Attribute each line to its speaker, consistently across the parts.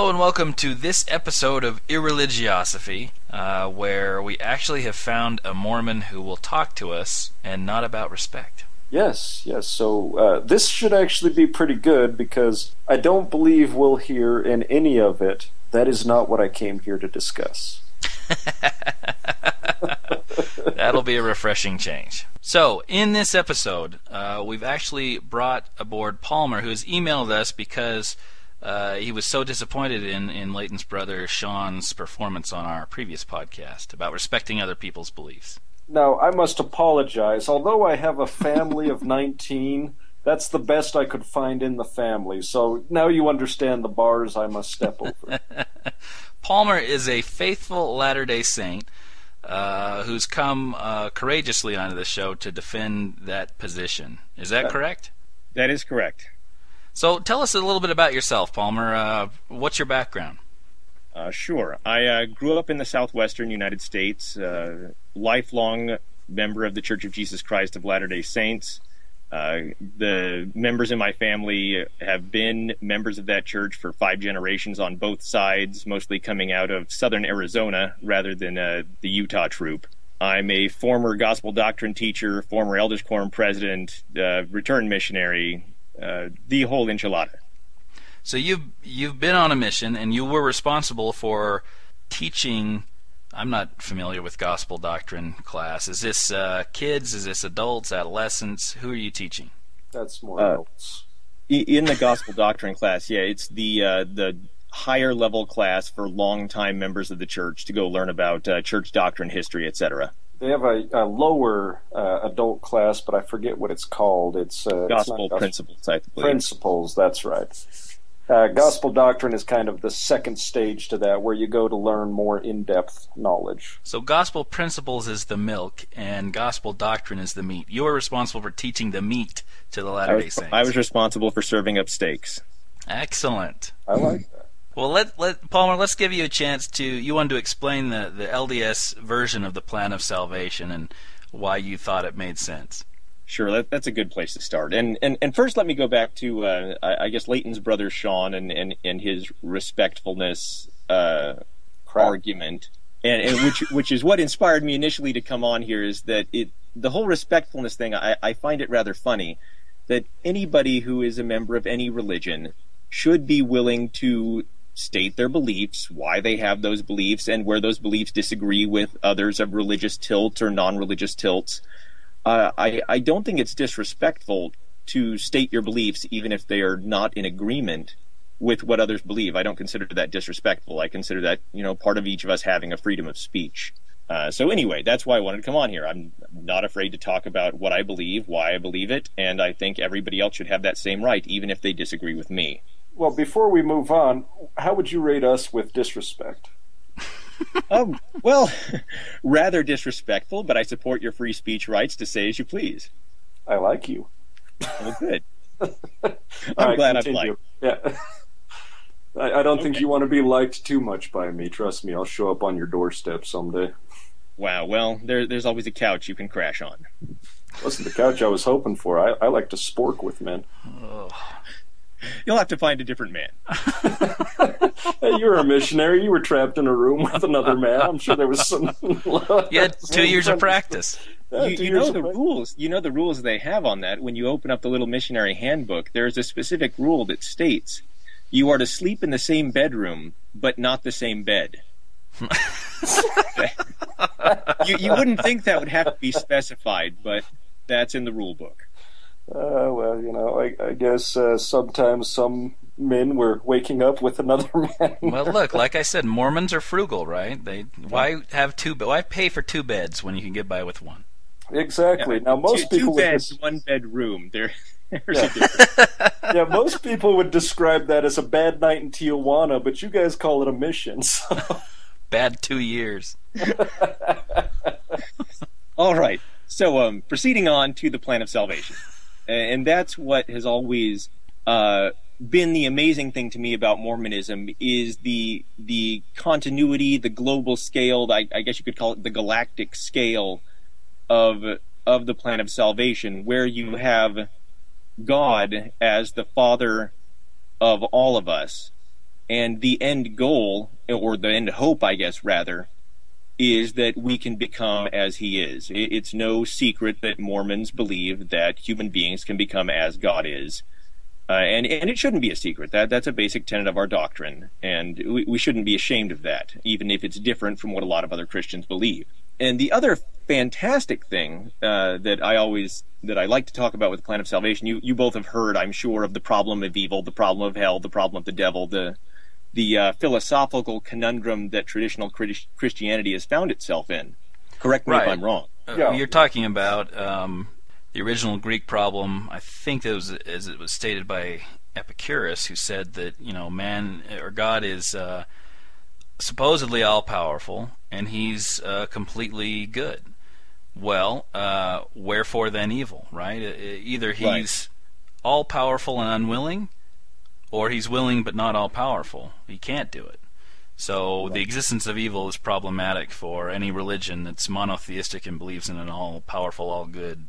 Speaker 1: Hello and welcome to this episode of Irreligiosophy, uh, where we actually have found a Mormon who will talk to us and not about respect.
Speaker 2: Yes, yes. So uh, this should actually be pretty good because I don't believe we'll hear in any of it that is not what I came here to discuss.
Speaker 1: That'll be a refreshing change. So, in this episode, uh, we've actually brought aboard Palmer, who has emailed us because uh, he was so disappointed in, in Leighton's brother Sean's performance on our previous podcast about respecting other people's beliefs.
Speaker 2: Now, I must apologize. Although I have a family of 19, that's the best I could find in the family. So now you understand the bars I must step over.
Speaker 1: Palmer is a faithful Latter day Saint uh, who's come uh, courageously onto the show to defend that position. Is that correct?
Speaker 3: That is correct.
Speaker 1: So tell us a little bit about yourself, Palmer. Uh, what's your background?
Speaker 3: Uh, sure. I uh, grew up in the southwestern United States, uh, lifelong member of the Church of Jesus Christ of Latter day Saints. Uh, the members in my family have been members of that church for five generations on both sides, mostly coming out of southern Arizona rather than uh, the Utah troop. I'm a former gospel doctrine teacher, former elders quorum president, returned missionary, uh, the whole enchilada.
Speaker 1: So you've you've been on a mission, and you were responsible for teaching I'm not familiar with gospel doctrine class. Is this uh, kids? Is this adults, adolescents? Who are you teaching?
Speaker 2: That's more uh, adults.
Speaker 3: In the gospel doctrine class, yeah, it's the uh, the higher level class for longtime members of the church to go learn about uh, church doctrine, history, etc.
Speaker 2: They have a, a lower uh, adult class, but I forget what it's called. It's
Speaker 3: uh, gospel it's principles. I believe.
Speaker 2: Principles. That's right. Uh, gospel doctrine is kind of the second stage to that, where you go to learn more in-depth knowledge.
Speaker 1: So, gospel principles is the milk, and gospel doctrine is the meat. You are responsible for teaching the meat to the Latter Day Saints.
Speaker 3: I was responsible for serving up steaks.
Speaker 1: Excellent.
Speaker 2: I like that.
Speaker 1: Well, let let Palmer. Let's give you a chance to. You wanted to explain the the LDS version of the plan of salvation and why you thought it made sense.
Speaker 3: Sure, that, that's a good place to start. And and, and first, let me go back to uh, I, I, guess Leighton's brother Sean and and, and his respectfulness uh, argument, and, and which which is what inspired me initially to come on here is that it the whole respectfulness thing. I, I find it rather funny that anybody who is a member of any religion should be willing to state their beliefs, why they have those beliefs, and where those beliefs disagree with others of religious tilt or non-religious tilts uh, I, I don't think it's disrespectful to state your beliefs even if they are not in agreement with what others believe. I don't consider that disrespectful. I consider that, you know, part of each of us having a freedom of speech. Uh, so anyway, that's why I wanted to come on here. I'm not afraid to talk about what I believe, why I believe it, and I think everybody else should have that same right, even if they disagree with me.
Speaker 2: Well, before we move on, how would you rate us with disrespect?
Speaker 3: um, well, rather disrespectful, but I support your free speech rights to say as you please.
Speaker 2: I like you.
Speaker 3: Well, good. I'm
Speaker 2: right,
Speaker 3: glad I've liked.
Speaker 2: Yeah. I, I don't okay. think you want to be liked too much by me. Trust me, I'll show up on your doorstep someday.
Speaker 3: Wow. Well, there, there's always a couch you can crash on.
Speaker 2: Wasn't the couch I was hoping for. I, I like to spork with men. Oh.
Speaker 3: You'll have to find a different man.
Speaker 2: hey, you were a missionary. You were trapped in a room with another man. I'm sure there was some.
Speaker 1: had two years of practice.
Speaker 3: Yeah, you, you know the rules. You know the rules they have on that. When you open up the little missionary handbook, there is a specific rule that states you are to sleep in the same bedroom, but not the same bed. you, you wouldn't think that would have to be specified, but that's in the rule book.
Speaker 2: Uh, well, you know, I, I guess uh, sometimes some men were waking up with another man.
Speaker 1: well, look, like I said, Mormons are frugal, right? They why have two? Why pay for two beds when you can get by with one?
Speaker 2: Exactly. Yeah. Now, most
Speaker 3: two,
Speaker 2: people
Speaker 3: two beds, would, one bedroom. There.
Speaker 2: Yeah. yeah, most people would describe that as a bad night in Tijuana, but you guys call it a mission. So.
Speaker 1: Bad two years.
Speaker 3: All right. So, um, proceeding on to the plan of salvation and that's what has always uh, been the amazing thing to me about Mormonism is the the continuity, the global scale. I, I guess you could call it the galactic scale of of the plan of salvation, where you have God as the Father of all of us, And the end goal, or the end hope, I guess, rather, is that we can become as he is. It's no secret that Mormons believe that human beings can become as God is. Uh, and, and it shouldn't be a secret. That, that's a basic tenet of our doctrine. And we, we shouldn't be ashamed of that, even if it's different from what a lot of other Christians believe. And the other fantastic thing uh, that I always that I like to talk about with the Plan of Salvation, you you both have heard, I'm sure, of the problem of evil, the problem of hell, the problem of the devil, the the uh, philosophical conundrum that traditional Christianity has found itself in. Correct me
Speaker 1: right.
Speaker 3: if I'm wrong.
Speaker 1: Uh, yeah. You're talking about um, the original Greek problem. I think that was as it was stated by Epicurus, who said that you know man or God is uh, supposedly all powerful and he's uh, completely good. Well, uh, wherefore then evil? Right? Either he's right. all powerful and unwilling or he's willing but not all powerful. He can't do it. So right. the existence of evil is problematic for any religion that's monotheistic and believes in an all powerful, all good,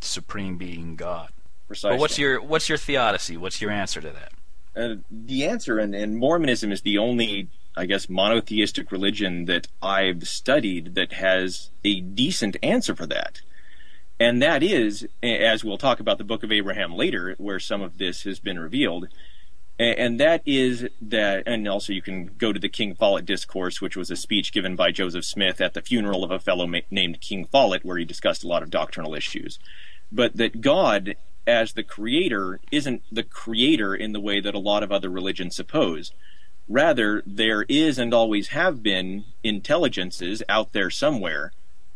Speaker 1: supreme being God.
Speaker 3: Precisely.
Speaker 1: But what's your what's your theodicy? What's your answer to that?
Speaker 3: Uh, the answer, and, and Mormonism is the only, I guess, monotheistic religion that I've studied that has a decent answer for that. And that is, as we'll talk about the book of Abraham later, where some of this has been revealed, and that is that, and also you can go to the King Follett Discourse, which was a speech given by Joseph Smith at the funeral of a fellow ma- named King Follett, where he discussed a lot of doctrinal issues. But that God, as the creator, isn't the creator in the way that a lot of other religions suppose. Rather, there is and always have been intelligences out there somewhere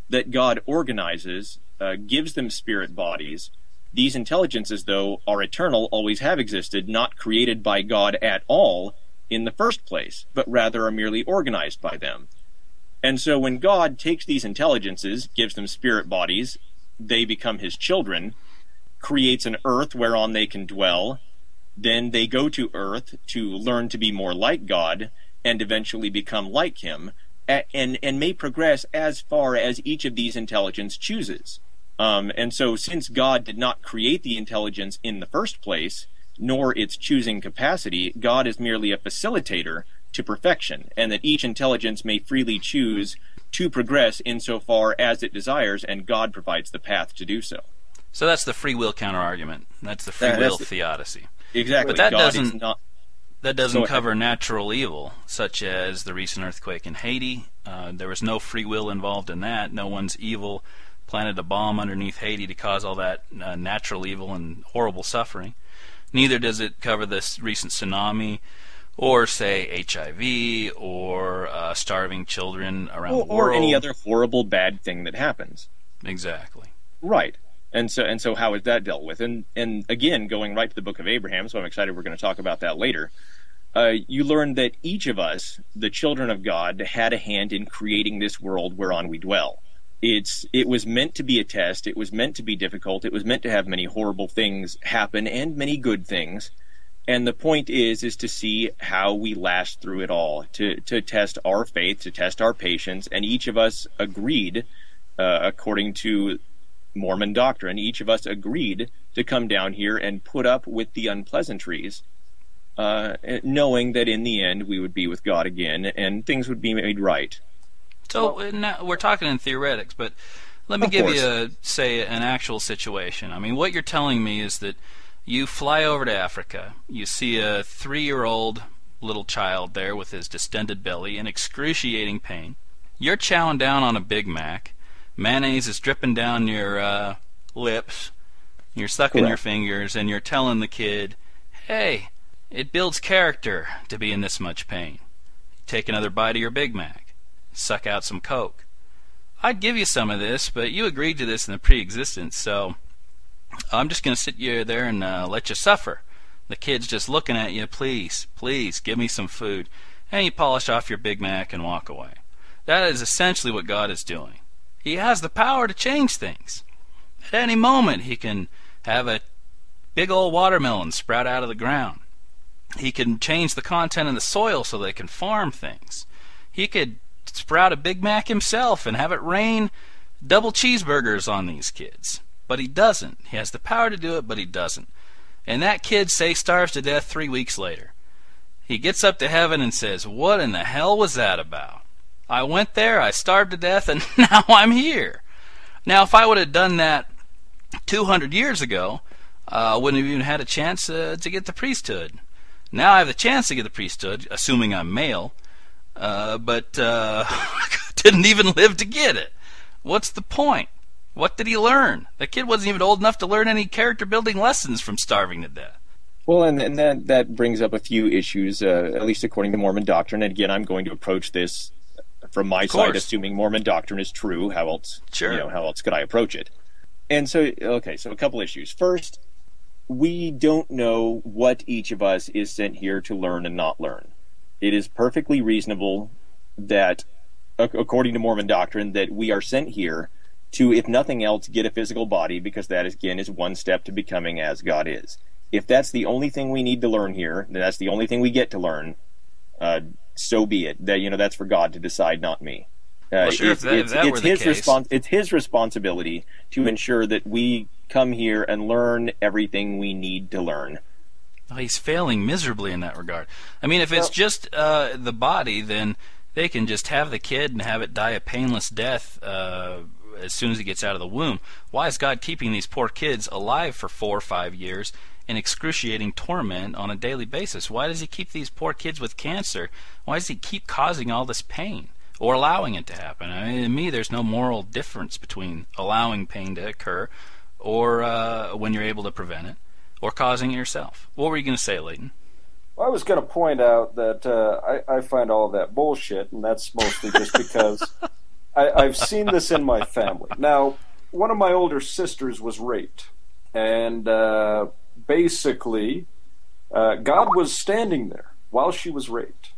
Speaker 3: that God organizes uh, gives them spirit bodies. These intelligences, though, are eternal, always have existed, not created by God at all in the first place, but rather are merely organized by them. And so when God takes these intelligences, gives them spirit bodies, they become his children, creates an earth whereon they can dwell, then they go to earth to learn to be more like God and eventually become like him, and, and may progress as far as each of these intelligence chooses. Um, and so, since God did not create the intelligence in the first place, nor its choosing capacity, God is merely a facilitator to perfection, and that each intelligence may freely choose to progress insofar as it desires, and God provides the path to do so.
Speaker 1: So that's the free will counter argument. That's the free uh, will the, theodicy.
Speaker 3: Exactly.
Speaker 1: But that
Speaker 3: God
Speaker 1: doesn't
Speaker 3: not,
Speaker 1: that doesn't cover natural evil, such as the recent earthquake in Haiti. Uh, there was no free will involved in that. No one's evil planted a bomb underneath Haiti to cause all that uh, natural evil and horrible suffering. Neither does it cover this recent tsunami or say HIV or uh, starving children around
Speaker 3: or,
Speaker 1: the world
Speaker 3: or any other horrible bad thing that happens.
Speaker 1: Exactly.
Speaker 3: Right. And so and so how is that dealt with? And and again, going right to the book of Abraham, so I'm excited we're going to talk about that later. Uh, you learn that each of us, the children of God, had a hand in creating this world whereon we dwell it's it was meant to be a test. It was meant to be difficult. It was meant to have many horrible things happen and many good things. And the point is is to see how we last through it all, to to test our faith, to test our patience, and each of us agreed, uh, according to Mormon doctrine, each of us agreed to come down here and put up with the unpleasantries, uh, knowing that in the end we would be with God again and things would be made right.
Speaker 1: So well, now, we're talking in theoretics, but let me give
Speaker 3: course.
Speaker 1: you a, say an actual situation. I mean, what you're telling me is that you fly over to Africa, you see a three-year-old little child there with his distended belly in excruciating pain. You're chowing down on a Big Mac. Mayonnaise is dripping down your uh, lips. You're sucking Correct. your fingers, and you're telling the kid, "Hey, it builds character to be in this much pain." Take another bite of your Big Mac suck out some coke. I'd give you some of this, but you agreed to this in the pre-existence, so I'm just going to sit you there and uh, let you suffer. The kid's just looking at you, please, please, give me some food. And you polish off your Big Mac and walk away. That is essentially what God is doing. He has the power to change things. At any moment, He can have a big old watermelon sprout out of the ground. He can change the content of the soil so they can farm things. He could sprout a Big Mac himself and have it rain double cheeseburgers on these kids. But he doesn't. He has the power to do it, but he doesn't. And that kid, say, starves to death three weeks later. He gets up to heaven and says, What in the hell was that about? I went there, I starved to death, and now I'm here. Now, if I would have done that 200 years ago, uh, I wouldn't have even had a chance uh, to get the priesthood. Now I have the chance to get the priesthood, assuming I'm male, uh, but uh, didn't even live to get it. What's the point? What did he learn? The kid wasn't even old enough to learn any character building lessons from starving to death.
Speaker 3: Well, and, and that that brings up a few issues, uh, at least according to Mormon doctrine. And again, I'm going to approach this from my side, assuming Mormon doctrine is true. How else?
Speaker 1: Sure.
Speaker 3: You know, how else could I approach it? And so, okay, so a couple issues. First, we don't know what each of us is sent here to learn and not learn. It is perfectly reasonable that, according to Mormon doctrine, that we are sent here to, if nothing else, get a physical body, because that, again is one step to becoming as God is. If that's the only thing we need to learn here, then that's the only thing we get to learn. Uh, so be it. That you know that's for God to decide, not me.
Speaker 1: Uh, well, sure, it's, that,
Speaker 3: it's, it's his respons- It's his responsibility to ensure that we come here and learn everything we need to learn.
Speaker 1: Oh, he's failing miserably in that regard. I mean, if it's just uh, the body, then they can just have the kid and have it die a painless death uh, as soon as he gets out of the womb. Why is God keeping these poor kids alive for four or five years in excruciating torment on a daily basis? Why does he keep these poor kids with cancer? Why does he keep causing all this pain? or allowing it to happen. I mean, to me, there's no moral difference between allowing pain to occur or uh, when you're able to prevent it or causing it yourself. What were you going to say, Leighton?
Speaker 2: Well, I was going to point out that uh, I, I, find all that bullshit, and that's mostly just because I, I've seen this in my family. Now, one of my older sisters was raped, and uh, basically, uh, God was standing there while she was raped.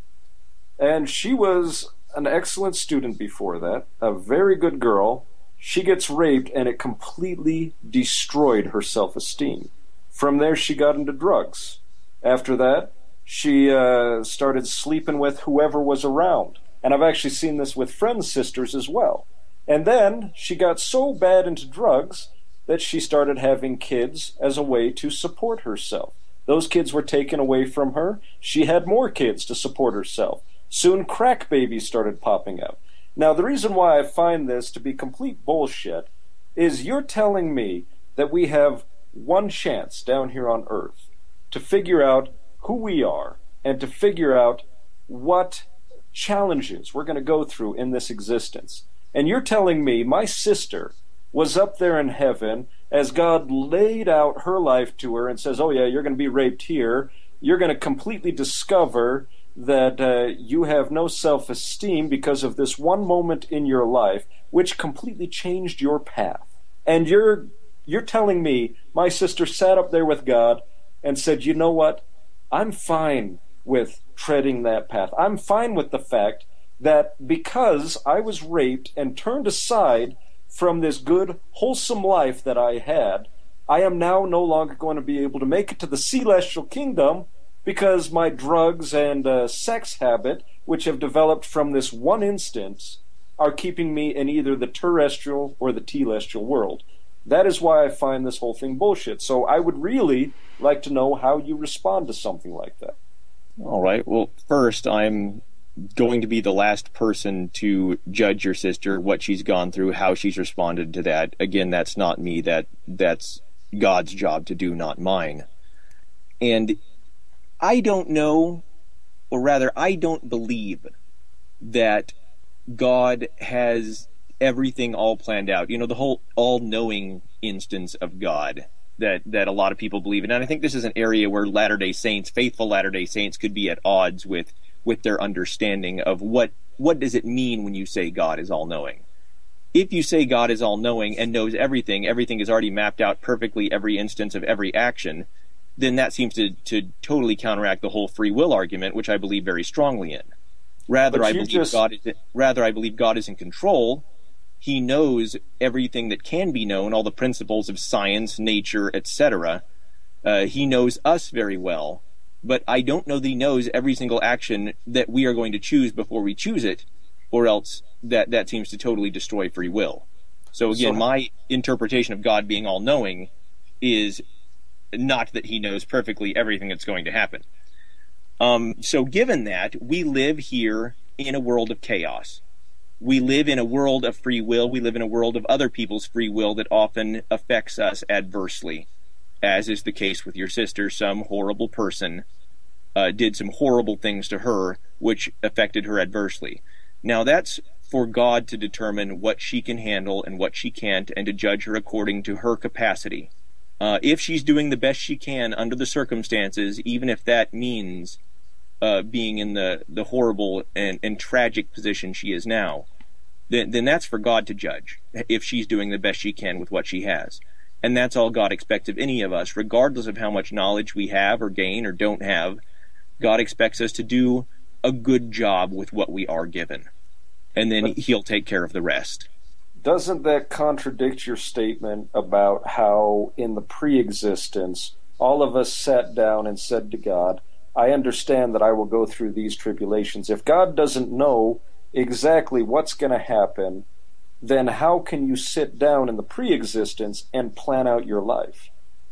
Speaker 2: And she was an excellent student before that, a very good girl. She gets raped, and it completely destroyed her self esteem. From there, she got into drugs. After that, she uh, started sleeping with whoever was around. And I've actually seen this with friends' sisters as well. And then she got so bad into drugs that she started having kids as a way to support herself. Those kids were taken away from her. She had more kids to support herself. Soon crack babies started popping up. Now, the reason why I find this to be complete bullshit is you're telling me that we have one chance down here on Earth to figure out who we are and to figure out what challenges we're going to go through in this existence. And you're telling me my sister was up there in heaven as God laid out her life to her and says, Oh, yeah, you're going to be raped here. You're going to completely discover that uh, you have no self esteem because of this one moment in your life which completely changed your path. And you're you're telling me my sister sat up there with God and said, "You know what? I'm fine with treading that path. I'm fine with the fact that because I was raped and turned aside from this good, wholesome life that I had, I am now no longer going to be able to make it to the celestial kingdom because my drugs and uh, sex habit, which have developed from this one instance, are keeping me in either the terrestrial or the telestial world. That is why I find this whole thing bullshit. So I would really like to know how you respond to something like that.
Speaker 3: All right. Well, first, I'm going to be the last person to judge your sister, what she's gone through, how she's responded to that. Again, that's not me. That that's God's job to do, not mine. And I don't know, or rather, I don't believe that God has everything all planned out. You know, the whole all knowing instance of God that, that a lot of people believe in. And I think this is an area where Latter day Saints, faithful Latter day Saints, could be at odds with, with their understanding of what, what does it mean when you say God is all knowing. If you say God is all knowing and knows everything, everything is already mapped out perfectly, every instance of every action, then that seems to, to totally counteract the whole free will argument, which I believe very strongly in. Rather, I believe just... God is rather I believe God is in control. He knows everything that can be known, all the principles of science, nature, etc. Uh, he knows us very well, but I don't know that he knows every single action that we are going to choose before we choose it, or else that that seems to totally destroy free will. So again, so, my interpretation of God being all knowing is not that he knows perfectly everything that's going to happen. Um, so, given that, we live here in a world of chaos. We live in a world of free will. We live in a world of other people's free will that often affects us adversely, as is the case with your sister. Some horrible person uh, did some horrible things to her, which affected her adversely. Now, that's for God to determine what she can handle and what she can't, and to judge her according to her capacity. Uh, if she's doing the best she can under the circumstances, even if that means uh, being in the, the horrible and, and tragic position she is now, then, then that's for God to judge if she's doing the best she can with what she has. And that's all God expects of any of us, regardless of how much knowledge we have or gain or don't have. God expects us to do a good job with what we are given and then but he'll take care of the rest.
Speaker 2: Doesn't that contradict your statement about how in the pre existence all of us sat down and said to God, I understand that I will go through these tribulations. If God doesn't know exactly what's going to happen, then how can you sit down in the pre existence and plan out your life?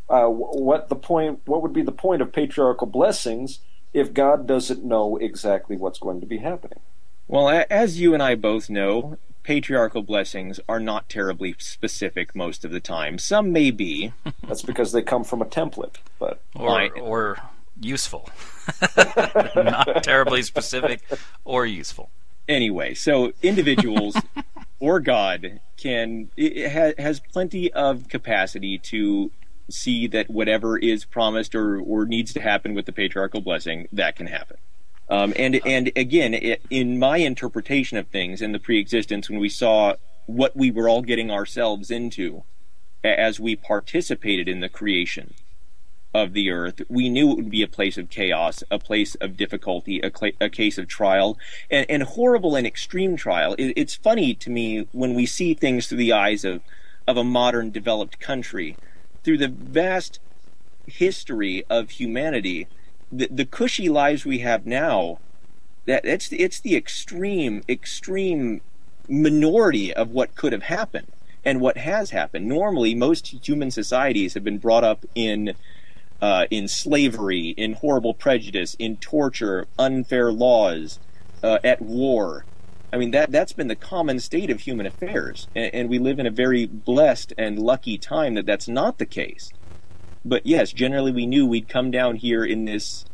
Speaker 2: Uh, what the point? What would be the point of patriarchal blessings if God doesn't know exactly what's going to be happening?
Speaker 3: Well, as you and I both know, patriarchal blessings are not terribly specific most of the time. Some may be.
Speaker 2: That's because they come from a template, but
Speaker 1: or or useful. not terribly specific or useful.
Speaker 3: Anyway, so individuals or God can has plenty of capacity to see that whatever is promised or, or needs to happen with the patriarchal blessing that can happen. Um, and and again, it, in my interpretation of things in the pre-existence, when we saw what we were all getting ourselves into as we participated in the creation of the earth, we knew it would be a place of chaos, a place of difficulty, a, cl- a case of trial, and, and, horrible and extreme trial. It, it's funny to me when we see things through the eyes of of a modern developed country, through the vast history of humanity the, the cushy lives we have now, that it's it's the extreme extreme minority of what could have happened and what has happened. Normally, most human societies have been brought up in uh, in slavery, in horrible prejudice, in torture, unfair laws, uh, at war. I mean that that's been the common state of human affairs, and, and we live in a very blessed and lucky time that that's not the case but yes, generally we knew we'd come down here in this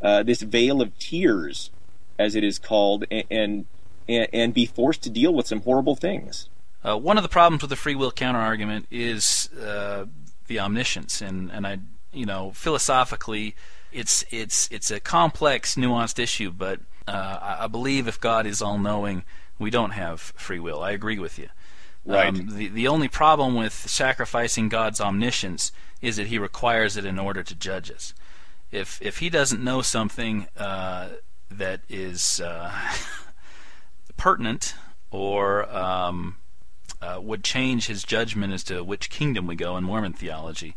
Speaker 3: uh, this vale of tears, as it is called, and, and and be forced to deal with some horrible things.
Speaker 1: Uh, one of the problems with the free will counter argument is uh, the omniscience, and and I you know philosophically, it's it's it's a complex, nuanced issue, but uh, I believe if God is all knowing, we don't have free will. I agree with you.
Speaker 3: Right. Um,
Speaker 1: the the only problem with sacrificing God's omniscience is that He requires it in order to judge us. If if He doesn't know something uh, that is uh, pertinent or um, uh, would change His judgment as to which kingdom we go in Mormon theology,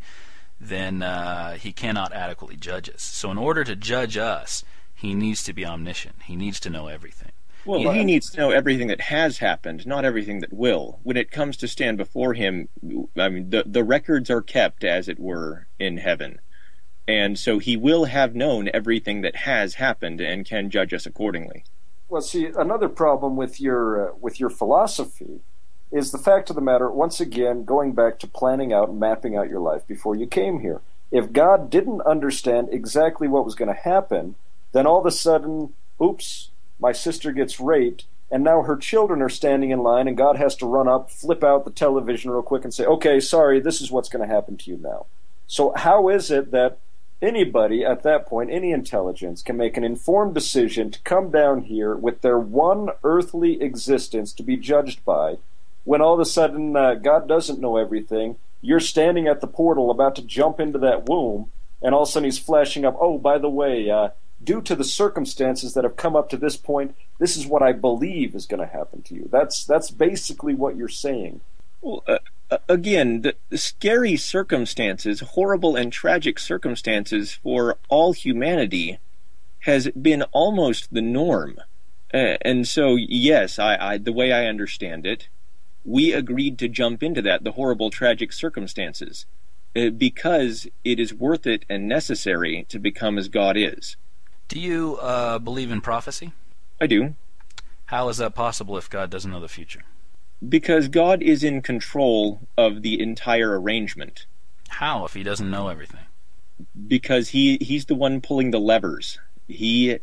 Speaker 1: then uh, He cannot adequately judge us. So, in order to judge us, He needs to be omniscient. He needs to know everything.
Speaker 3: Well, he needs to know everything that has happened, not everything that will. When it comes to stand before him, I mean, the, the records are kept, as it were, in heaven. And so he will have known everything that has happened and can judge us accordingly.
Speaker 2: Well, see, another problem with your uh, with your philosophy is the fact of the matter. Once again, going back to planning out and mapping out your life before you came here. If God didn't understand exactly what was going to happen, then all of a sudden, oops, my sister gets raped, and now her children are standing in line, and God has to run up, flip out the television real quick, and say, okay, sorry, this is what's going to happen to you now. So, how is it that anybody at that point, any intelligence, can make an informed decision to come down here with their one earthly existence to be judged by when all of a sudden uh, God doesn't know everything? You're standing at the portal about to jump into that womb, and all of a sudden he's flashing up, oh, by the way, uh, due to the circumstances that have come up to this point, this is what I believe is going to happen to you. That's that's basically what you're saying.
Speaker 3: Well, uh, uh, again, the, scary circumstances, horrible and tragic circumstances for all humanity, has been almost the norm. Uh, and so, yes, I, I, the way I understand it, we agreed to jump into that, the horrible, tragic circumstances, uh, because it is worth it and necessary to become as God is.
Speaker 1: Do you uh, believe in prophecy?
Speaker 3: I do.
Speaker 1: How is that possible if God doesn't know the future?
Speaker 3: Because God is in control of the entire arrangement.
Speaker 1: How if he doesn't know everything?
Speaker 3: Because he, he's the one pulling the levers. He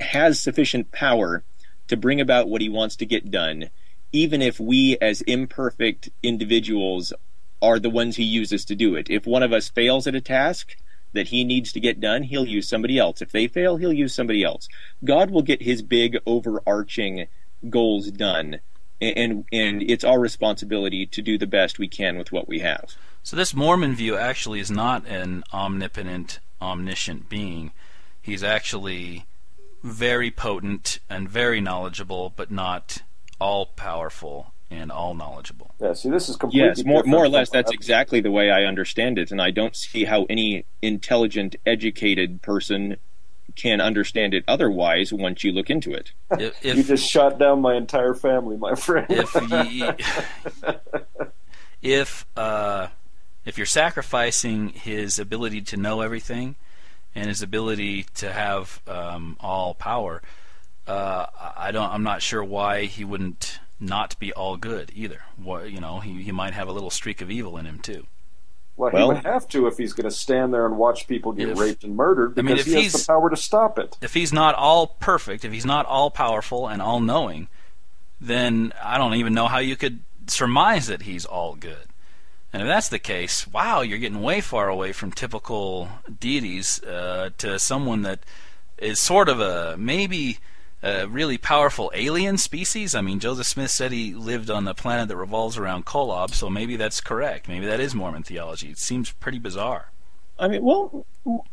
Speaker 3: has sufficient power to bring about what he wants to get done, even if we, as imperfect individuals, are the ones he uses to do it. If one of us fails at a task that he needs to get done, he'll use somebody else. If they fail, he'll use somebody else. God will get his big overarching goals done. And and it's our responsibility to do the best we can with what we have.
Speaker 1: So this Mormon view actually is not an omnipotent, omniscient being. He's actually very potent and very knowledgeable, but not all powerful and all knowledgeable.
Speaker 2: Yeah, see, this is completely
Speaker 3: Yes, more more or less that's exactly the way I understand it, and I don't see how any intelligent, educated person can understand it otherwise once you look into it.
Speaker 1: If,
Speaker 2: You just shot down my entire family, my friend.
Speaker 1: if ye, if uh, if you're sacrificing his ability to know everything and his ability to have um, all power, uh, I don't. I'm not sure why he wouldn't not be all good either. What you know, he he might have a little streak of evil in him too.
Speaker 2: well,
Speaker 3: Well-
Speaker 2: he would have to if he's going to stand there and watch people get
Speaker 1: If-
Speaker 2: raped and murdered
Speaker 1: I
Speaker 2: because
Speaker 1: mean, if
Speaker 2: he has
Speaker 1: he's-
Speaker 2: the power to stop it.
Speaker 1: if he's not all perfect, if he's not all powerful and all knowing, then I don't even know how you could surmise that he's all good. And if that's the case, wow, you're getting way far away from typical deities uh, to someone that is sort of a maybe a really powerful alien species. I mean, Joseph Smith said he lived on a planet that revolves around Kolob, so maybe that's correct. Maybe that is Mormon theology. It seems pretty bizarre.
Speaker 3: I mean, well,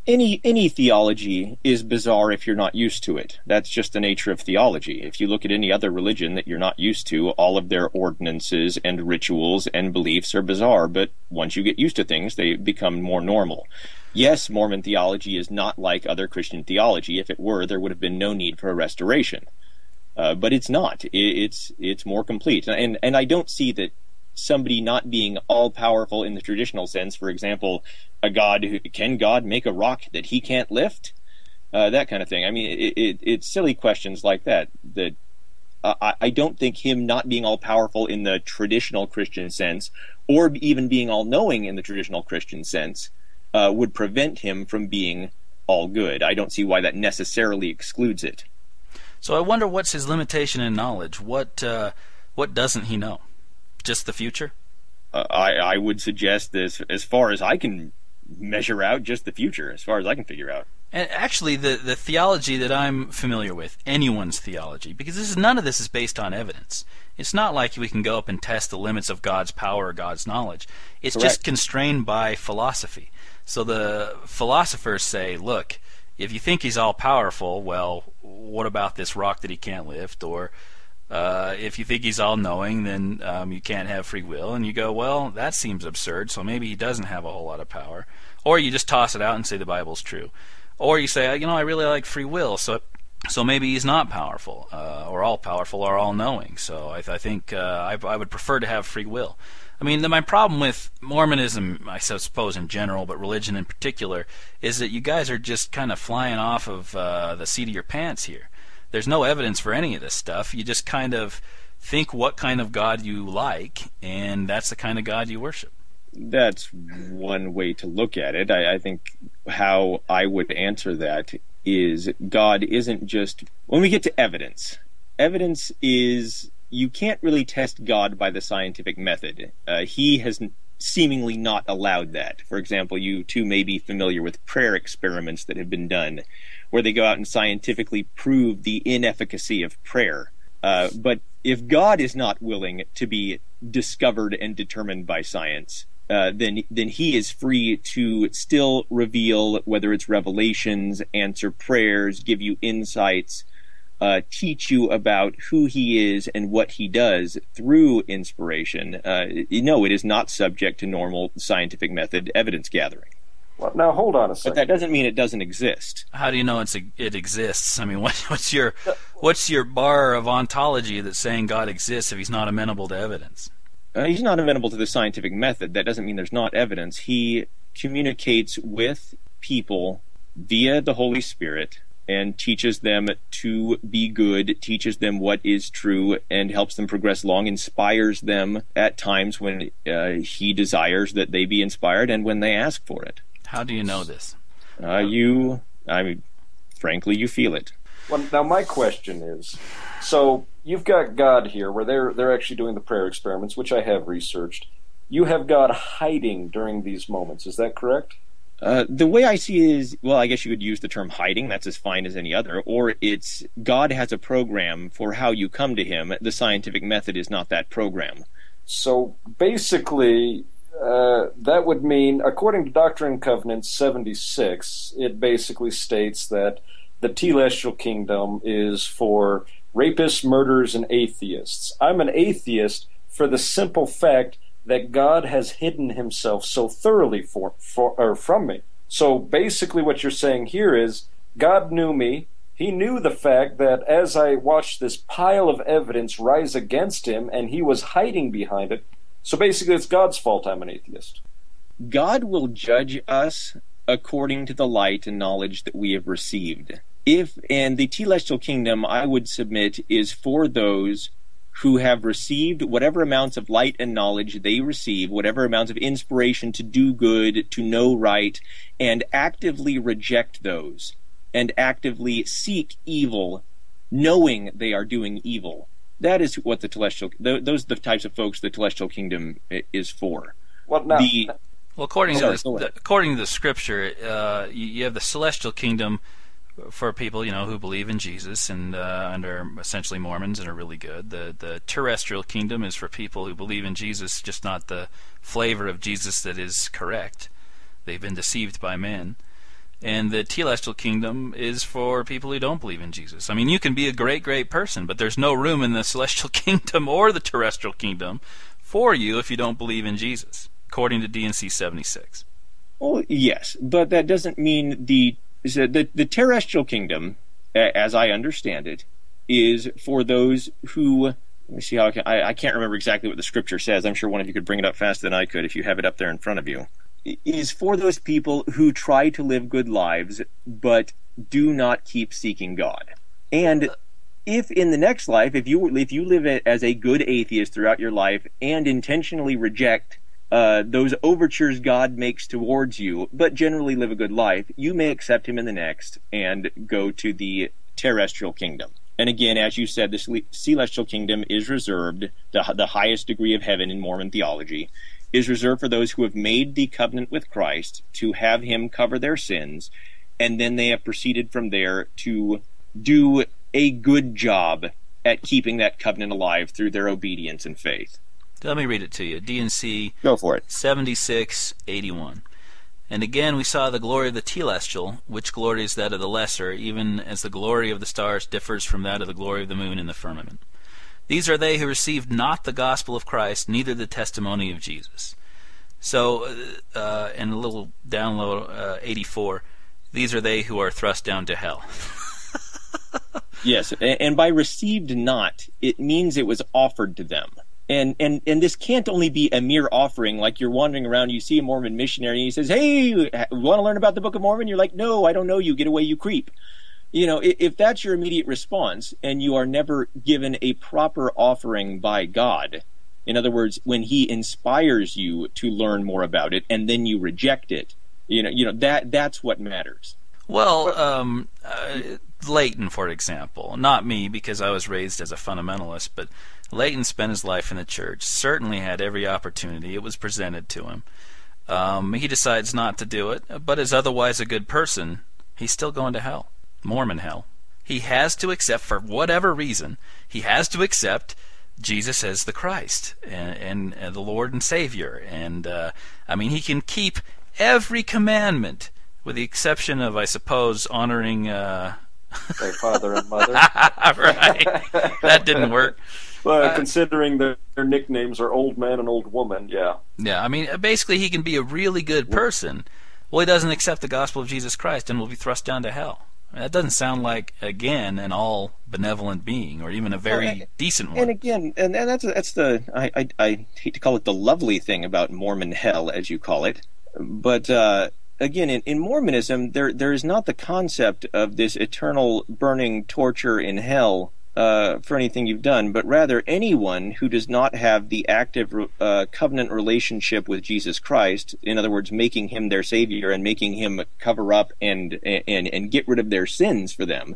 Speaker 3: any any theology is bizarre if you're not used to it. That's just the nature of theology. If you look at any other religion that you're not used to, all of their ordinances and rituals and beliefs are bizarre, but once you get used to things, they become more normal. Yes, Mormon theology is not like other Christian theology. If it were, there would have been no need for a restoration. Uh, but it's not. I- It's it's more complete, and and I don't see that somebody not being all powerful in the traditional sense. For example, a god who can God make a rock that he can't lift, uh, that kind of thing. I mean, it, it, it's silly questions like that that. I, I don't think him not being all powerful in the traditional Christian sense, or even being all knowing in the traditional Christian sense, uh, would prevent him from being all good. I don't see why that necessarily excludes it.
Speaker 1: So I wonder what's his limitation in knowledge. What uh, what doesn't he know? Just the future?
Speaker 3: uh, I, I would suggest this as far as I can measure out just the future, as far as I can figure out.
Speaker 1: And actually, the the theology that I'm familiar with, anyone's theology, because this is none of this is based on evidence. It's not like we can go up and test the limits of God's power or God's knowledge. It's just constrained by philosophy. So the philosophers say, look, if you think he's all powerful, well, what about this rock that he can't lift? Or uh, if you think he's all knowing, then um, you can't have free will. And you go, well, that seems absurd, so maybe he doesn't have a whole lot of power. Or you just toss it out and say the Bible's true. Or you say, you know, I really like free will, so so maybe he's not powerful, uh, or all powerful, or all knowing. So I, I think uh, I, I would prefer to have free will. I mean, the, my problem with Mormonism, I suppose in general, but religion in particular, is that you guys are just kind of flying off of uh, the seat of your pants here. There's no evidence for any of this stuff. You just kind of think what kind of God you like, and that's the kind of God you worship.
Speaker 3: That's one way to look at it. I, I think how I would answer that is God isn't just. When we get to evidence, evidence is. You can't really test God by the scientific method. Uh, he has seemingly not allowed that. For example, you too may be familiar with prayer experiments that have been done where they go out and scientifically prove the inefficacy of prayer. Uh, but if God is not willing to be discovered and determined by science, uh, then then He is free to still reveal whether it's revelations, answer prayers, give you insights, uh, teach you about who He is and what He does through inspiration. Uh, you know, it is not subject to normal scientific method evidence gathering.
Speaker 2: Well, now hold on a second.
Speaker 3: But
Speaker 2: second.
Speaker 3: that doesn't mean it doesn't exist.
Speaker 1: How do you know it's it exists? I mean, what, what's your what's your bar of ontology that's saying God exists if He's not amenable to evidence?
Speaker 3: Uh, he's not amenable to the scientific method. That doesn't mean there's not evidence. He communicates with people via the Holy Spirit and teaches them to be good, teaches them what is true, and helps them progress along, inspires them at times when uh, he desires that they be inspired and when they ask for it.
Speaker 1: How do you know this?
Speaker 3: Uh, you, I mean, frankly, you feel it.
Speaker 2: Well, now my question is, so you've got God here, where they're they're actually doing the prayer experiments, which I have researched. You have God hiding during these moments. Is that correct?
Speaker 3: Uh, the way I see it is, well, I guess you could use the term hiding. That's as fine as any other. Or it's God has a program for how you come to Him. The scientific method is not that program.
Speaker 2: So basically, uh, that would mean, according to Doctrine and Covenants 76, it basically states that the telestial kingdom is for rapists, murderers, and atheists. I'm an atheist for the simple fact that God has hidden himself so thoroughly for, for or from me. So basically what you're saying here is God knew me. He knew the fact that as I watched this pile of evidence rise against him and he was hiding behind it. So basically it's God's fault I'm an atheist.
Speaker 3: God will judge us according to the light and knowledge that we have received. If and the telestial kingdom I would submit is for those who have received whatever amounts of light and knowledge they receive, whatever amounts of inspiration to do good, to know right, and actively reject those, and actively seek evil, knowing they are doing evil. That is what the telestial, those are the types of folks the telestial kingdom is for.
Speaker 2: Well, now,
Speaker 3: the,
Speaker 1: well according,
Speaker 3: sorry,
Speaker 1: to the, according to the scripture, uh, you, you have the celestial kingdom for people you know who believe in Jesus and uh, and are essentially Mormons and are really good. The the terrestrial kingdom is for people who believe in Jesus, just not the flavor of Jesus that is correct. They've been deceived by men. And the telestial kingdom is for people who don't believe in Jesus. I mean, you can be a great, great person, but there's no room in the celestial kingdom or the terrestrial kingdom for you if you don't believe in Jesus, according to D&C 76.
Speaker 3: Well, yes, but that doesn't mean the the, the terrestrial kingdom, as I understand it, is for those who. Let me see how I can. I, I can't remember exactly what the scripture says. I'm sure one of you could bring it up faster than I could if you have it up there in front of you. Is for those people who try to live good lives but do not keep seeking God. And if in the next life, if you if you live as a good atheist throughout your life and intentionally reject uh, those overtures God makes towards you, but generally live a good life, you may accept Him in the next and go to the terrestrial kingdom. And again, as you said, the celestial kingdom is reserved, the, the highest degree of heaven in Mormon theology, is reserved for those who have made the covenant with Christ to have Him cover their sins, and then they have proceeded from there to do a good job at keeping that covenant alive through their obedience and faith.
Speaker 1: Let me read it to you. D&C
Speaker 3: Go for it.
Speaker 1: 7681. And again we saw the glory of the telestial, which glory is that of the lesser, even as the glory of the stars differs from that of the glory of the moon in the firmament. These are they who received not the gospel of Christ, neither the testimony of Jesus. So, uh, uh in a little download, uh, 84, these are they who are thrust down to hell.
Speaker 3: yes, and by received not, it means it was offered to them and and and this can't only be a mere offering like you're wandering around you see a mormon missionary and he says hey want to learn about the book of mormon? You're like no i don't know you. Get away you creep. You know if that's your immediate response and you are never given a proper offering by god in other words when he inspires you to learn more about it and then you reject it you know you know that that's what matters.
Speaker 1: Well um uh, for example, not me because I was raised as a fundamentalist, but Leighton spent his life in the church, certainly had every opportunity. It was presented to him. Um, he decides not to do it, but is otherwise a good person. He's still going to hell. Mormon hell. He has to accept, for whatever reason, he has to accept Jesus as the Christ and, and, and the Lord and Savior. And, uh, I mean, he can keep every commandment, with the exception of, I suppose, honoring. Uh,
Speaker 2: their father and mother.
Speaker 1: right. That didn't work.
Speaker 2: Well, uh, considering their, their nicknames are Old Man and Old Woman, yeah.
Speaker 1: Yeah, I mean, basically, he can be a really good person. Well, he doesn't accept the gospel of Jesus Christ and will be thrust down to hell. That doesn't sound like, again, an all benevolent being, or even a very well, and, decent one.
Speaker 3: And again, and, and that's that's the I, I, I hate to call it the lovely thing about Mormon hell, as you call it, but uh, again, in, in Mormonism, there there is not the concept of this eternal burning torture in hell uh, for anything you've done, but rather anyone who does not have the active uh, covenant relationship with Jesus Christ, in other words, making him their savior and making him cover up and and and get rid of their sins for them.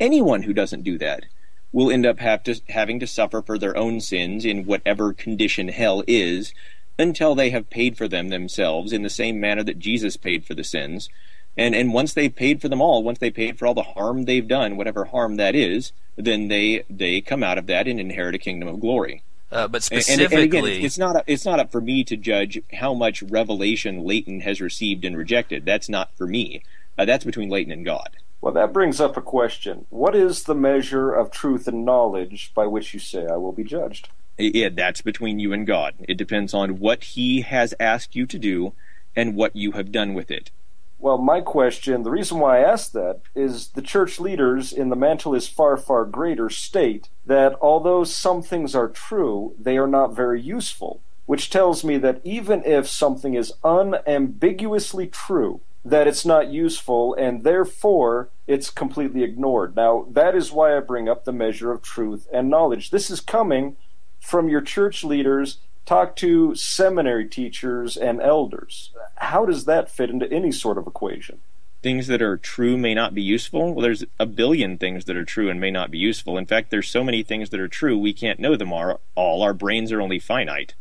Speaker 3: Anyone who doesn't do that will end up have to, having to suffer for their own sins in whatever condition hell is until they have paid for them themselves in the same manner that Jesus paid for the sins. And and once they've paid for them all, once they paid for all the harm they've done, whatever harm that is, then they they come out of that and inherit a kingdom of glory.
Speaker 1: Uh, but specifically, and, and,
Speaker 3: and again, it's not it's not up for me to judge how much revelation Leighton has received and rejected. That's not for me. Uh, that's between Leighton and God.
Speaker 2: Well, that brings up a question. What is the measure of truth and knowledge by which you say I will be judged?
Speaker 3: Yeah, that's between you and God. It depends on what He has asked you to do and what you have done with it.
Speaker 2: Well, my question, the reason why I asked that is the church leaders in the mantle is far, far greater state that although some things are true, they are not very useful, which tells me that even if something is unambiguously true, that it's not useful and therefore it's completely ignored. Now, that is why I bring up the measure of truth and knowledge. This is coming from your church leaders talk to seminary teachers and elders. How does that fit into any sort of equation?
Speaker 3: Things that are true may not be useful. Well, there's a billion things that are true and may not be useful. In fact, there's so many things that are true we can't know them all. Our brains are only finite.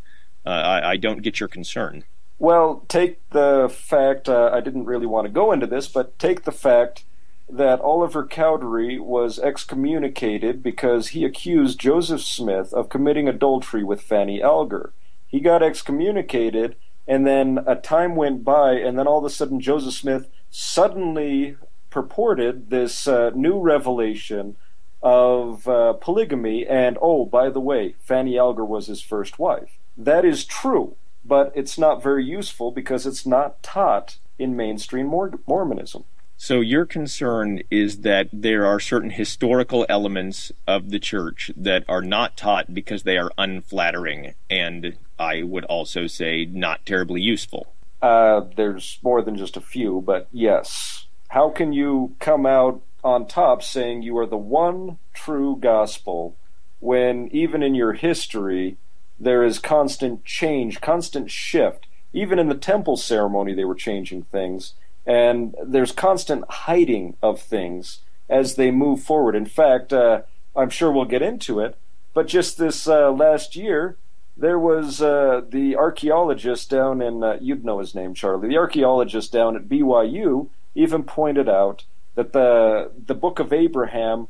Speaker 3: Uh, I, I, don't get your concern.
Speaker 2: Well, take the fact, uh, I didn't really want to go into this, but take the fact that Oliver Cowdery was excommunicated because he accused Joseph Smith of committing adultery with Fanny Alger. He got excommunicated, and then a time went by, and then all of a sudden Joseph Smith suddenly purported this uh, new revelation of uh, polygamy, and oh, by the way, Fanny Alger was his first wife. That is true, but it's not very useful because it's not taught in mainstream Mormonism.
Speaker 3: So your concern is that there are certain historical elements of the church that are not taught because they are unflattering, and I would also say not terribly useful.
Speaker 2: Uh, there's more than just a few, but yes. How can you come out on top saying you are the one true gospel when even in your history there is constant change, constant shift? Even in the temple ceremony, they were changing things and there's constant hiding of things as they move forward. In fact, uh, I'm sure we'll get into it, but just this uh, last year, there was uh, the archaeologist down in, uh, you'd know his name, Charlie, the archaeologist down at BYU even pointed out that the, the Book of Abraham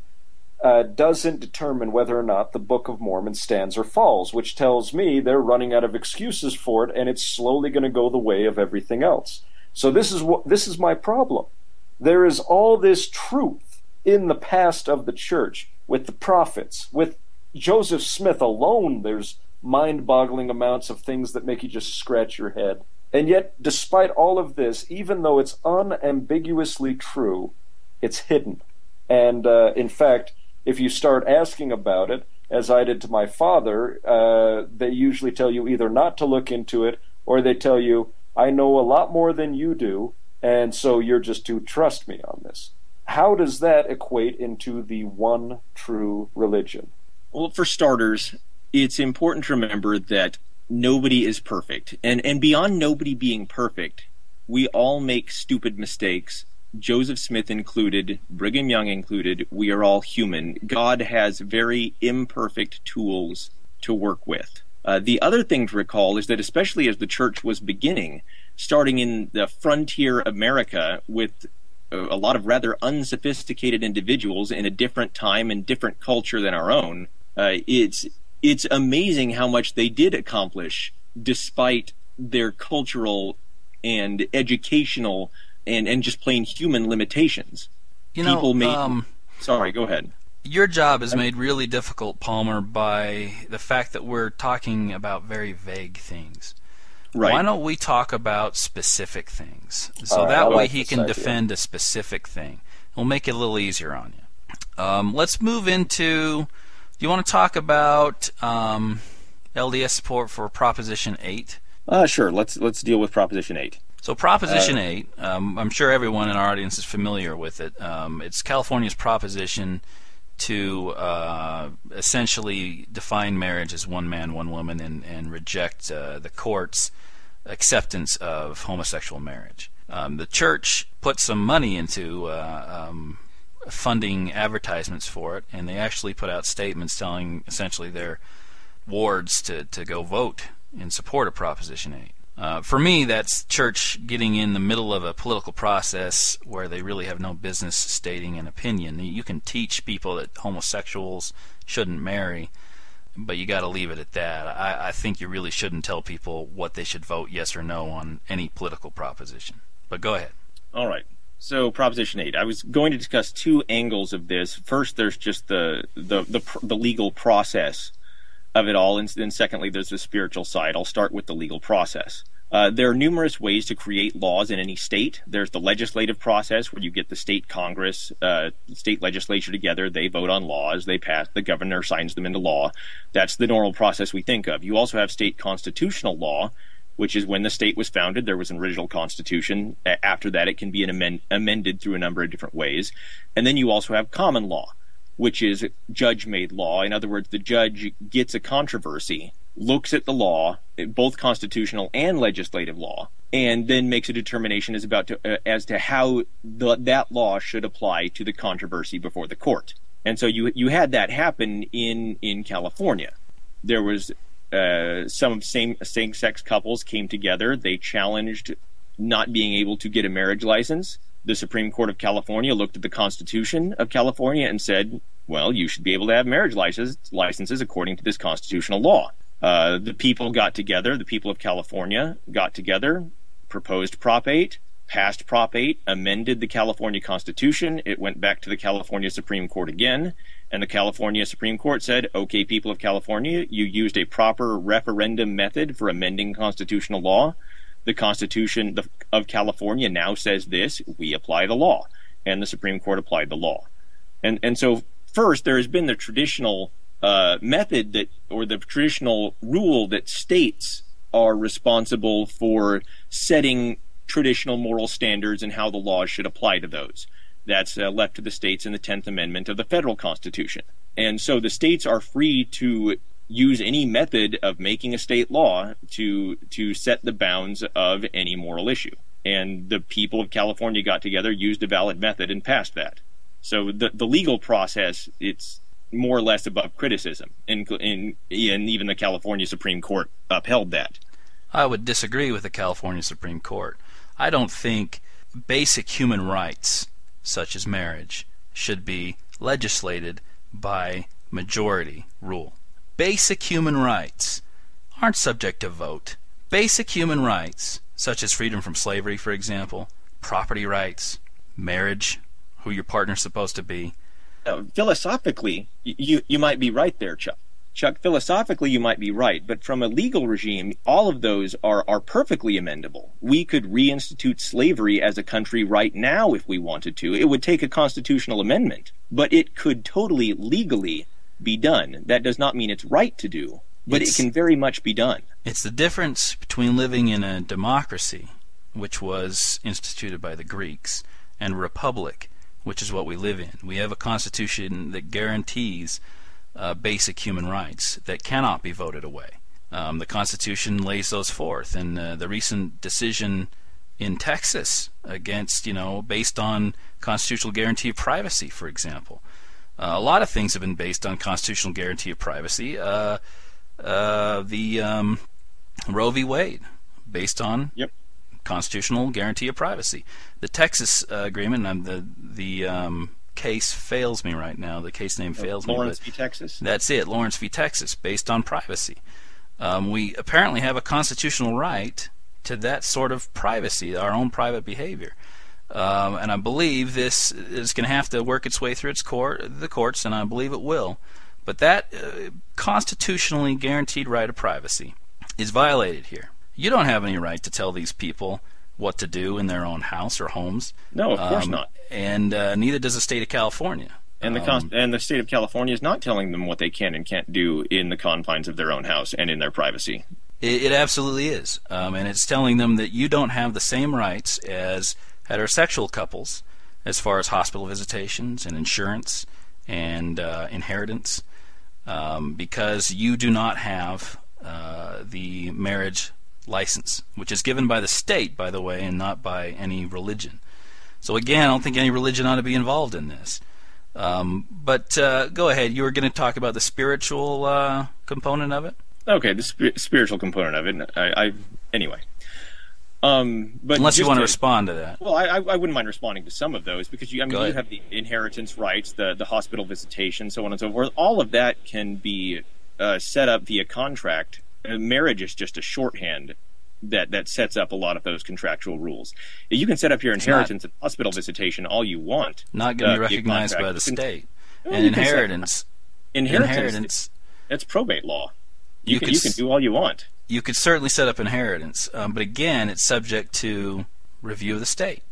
Speaker 2: uh, doesn't determine whether or not the Book of Mormon stands or falls, which tells me they're running out of excuses for it and it's slowly going to go the way of everything else. So this is what this is my problem. There is all this truth in the past of the church with the prophets, with Joseph Smith alone. There's mind-boggling amounts of things that make you just scratch your head. And yet, despite all of this, even though it's unambiguously true, it's hidden. And uh, in fact, if you start asking about it, as I did to my father, uh, they usually tell you either not to look into it or they tell you, I know a lot more than you do, and so you're just to trust me on this. How does that equate into the one true religion?
Speaker 3: Well, for starters, it's important to remember that nobody is perfect. And and beyond nobody being perfect, we all make stupid mistakes. Joseph Smith included, Brigham Young included, we are all human. God has very imperfect tools to work with. Uh, the other thing to recall is that, especially as the church was beginning, starting in the frontier America with a lot of rather unsophisticated individuals in a different time and different culture than our own, uh, it's it's amazing how much they did accomplish despite their cultural and educational and, and just plain human limitations.
Speaker 1: You know, People made, um,
Speaker 3: sorry, go ahead
Speaker 1: your job is made really difficult, Palmer, by the fact that we're talking about very vague things. Right. Why don't we talk about specific things? So right, that way like he can idea. defend a specific thing. We'll make it a little easier on you. Um, let's move into. Do you want to talk about um, LDS support for Proposition Eight?
Speaker 3: Uh, sure. Let's let's deal with Proposition Eight.
Speaker 1: So Proposition uh, 8, um, I'm sure everyone in our audience is familiar with it. Um, it's California's proposition to uh, essentially define marriage as one man, one woman, and, and reject uh, the court's acceptance of homosexual marriage. Um, the church put some money into uh, um, funding advertisements for it, and they actually put out statements telling essentially their wards to, to go vote in support of Proposition 8. Uh, for me, that's church getting in the middle of a political process where they really have no business stating an opinion. You can teach people that homosexuals shouldn't marry, but you got to leave it at that. I, I think you really shouldn't tell people what they should vote yes or no on any political proposition. But go ahead.
Speaker 3: All right. So Proposition Eight. I was going to discuss two angles of this. First, there's just the the the, the legal process of it all, and then secondly, there's the spiritual side. I'll start with the legal process. Uh, there are numerous ways to create laws in any state. There's the legislative process where you get the state Congress, uh, state legislature together. They vote on laws. They pass. The governor signs them into law. That's the normal process we think of. You also have state constitutional law, which is when the state was founded. There was an original constitution. After that, it can be amend- amended through a number of different ways. And then you also have common law which is judge made law. In other words, the judge gets a controversy, looks at the law, both constitutional and legislative law, and then makes a determination as about to, uh, as to how the, that law should apply to the controversy before the court. And so you you had that happen in in California. There was uh, some same same sex couples came together. They challenged not being able to get a marriage license the Supreme Court of California looked at the Constitution of California and said, well, you should be able to have marriage licenses, licenses according to this constitutional law. Uh, the people got together, the people of California got together, proposed Prop 8, passed Prop 8, amended the California Constitution. It went back to the California Supreme Court again, and the California Supreme Court said, okay, people of California, you used a proper referendum method for amending constitutional law the Constitution of California now says this, we apply the law. And the Supreme Court applied the law. And, and so, first, there has been the traditional uh, method that, or the traditional rule that states are responsible for setting traditional moral standards and how the laws should apply to those. That's uh, left to the states in the 10th Amendment of the federal Constitution. And so the states are free to use any method of making a state law to to set the bounds of any moral issue. And the people of California got together, used a valid method, and passed that. So the the legal process it's more or less above criticism, and, and, and even the California Supreme Court upheld that.
Speaker 1: I would disagree with the California Supreme Court. I don't think basic human rights, such as marriage, should be legislated by majority rule. Basic human rights aren't subject to vote. Basic human rights, such as freedom from slavery, for example, property rights, marriage, who your partner's supposed to be.
Speaker 3: Uh, philosophically, you you might be right there, Chuck. Chuck, philosophically, you might be right, but from a legal regime, all of those are, are perfectly amendable. We could reinstitute slavery as a country right now if we wanted to. It would take a constitutional amendment, but it could totally legally be done. That does not mean it's right to do, but it's, it can very much be done.
Speaker 1: It's the difference between living in a democracy, which was instituted by the Greeks, and a republic, which is what we live in. We have a constitution that guarantees uh, basic human rights that cannot be voted away. Um, the Constitution lays those forth, and uh, the recent decision in Texas against, you know, based on constitutional guarantee of privacy, for example, a lot of things have been based on constitutional guarantee of privacy. Uh, uh, the um, Roe v. Wade, based on
Speaker 3: yep.
Speaker 1: constitutional guarantee of privacy. The Texas uh, agreement, and the the um, case fails me right now. The case name fails
Speaker 3: Lawrence
Speaker 1: me.
Speaker 3: Lawrence v. Texas.
Speaker 1: That's it, Lawrence v. Texas, based on privacy. Um, we apparently have a constitutional right to that sort of privacy, our own private behavior. Um, and I believe this is going to have to work its way through its court, the courts, and I believe it will. But that uh, constitutionally guaranteed right of privacy is violated here. You don't have any right to tell these people what to do in their own house or homes.
Speaker 3: No, of course um, not.
Speaker 1: And uh, neither does the state of California.
Speaker 3: And the um, and the state of California is not telling them what they can and can't do in the confines of their own house and in their privacy.
Speaker 1: It, it absolutely is, um, and it's telling them that you don't have the same rights as heterosexual couples as far as hospital visitations and insurance and uh, inheritance, um, because you do not have uh, the marriage license, which is given by the state, by the way, and not by any religion. So again, I don't think any religion ought to be involved in this. Um, but uh, go ahead. You were going to talk about the spiritual uh, component of it.
Speaker 3: Okay, the sp- spiritual component of it. I, I anyway. Um, but
Speaker 1: unless you want
Speaker 3: to,
Speaker 1: to respond to that.
Speaker 3: Well, I, I wouldn't mind responding to some of those because you, I mean, you have the inheritance rights, the the hospital visitation, so on and so forth. All of that can be uh, set up via contract. Uh, marriage is just a shorthand that that sets up a lot of those contractual rules. You can set up your inheritance not, and hospital visitation all you want.
Speaker 1: Not going to uh, be recognized by the state. Can, and inheritance,
Speaker 3: inheritance, inheritance, that's probate law. You, you can, could, you can do all you want.
Speaker 1: You could certainly set up inheritance, um, but again, it's subject to review of the state.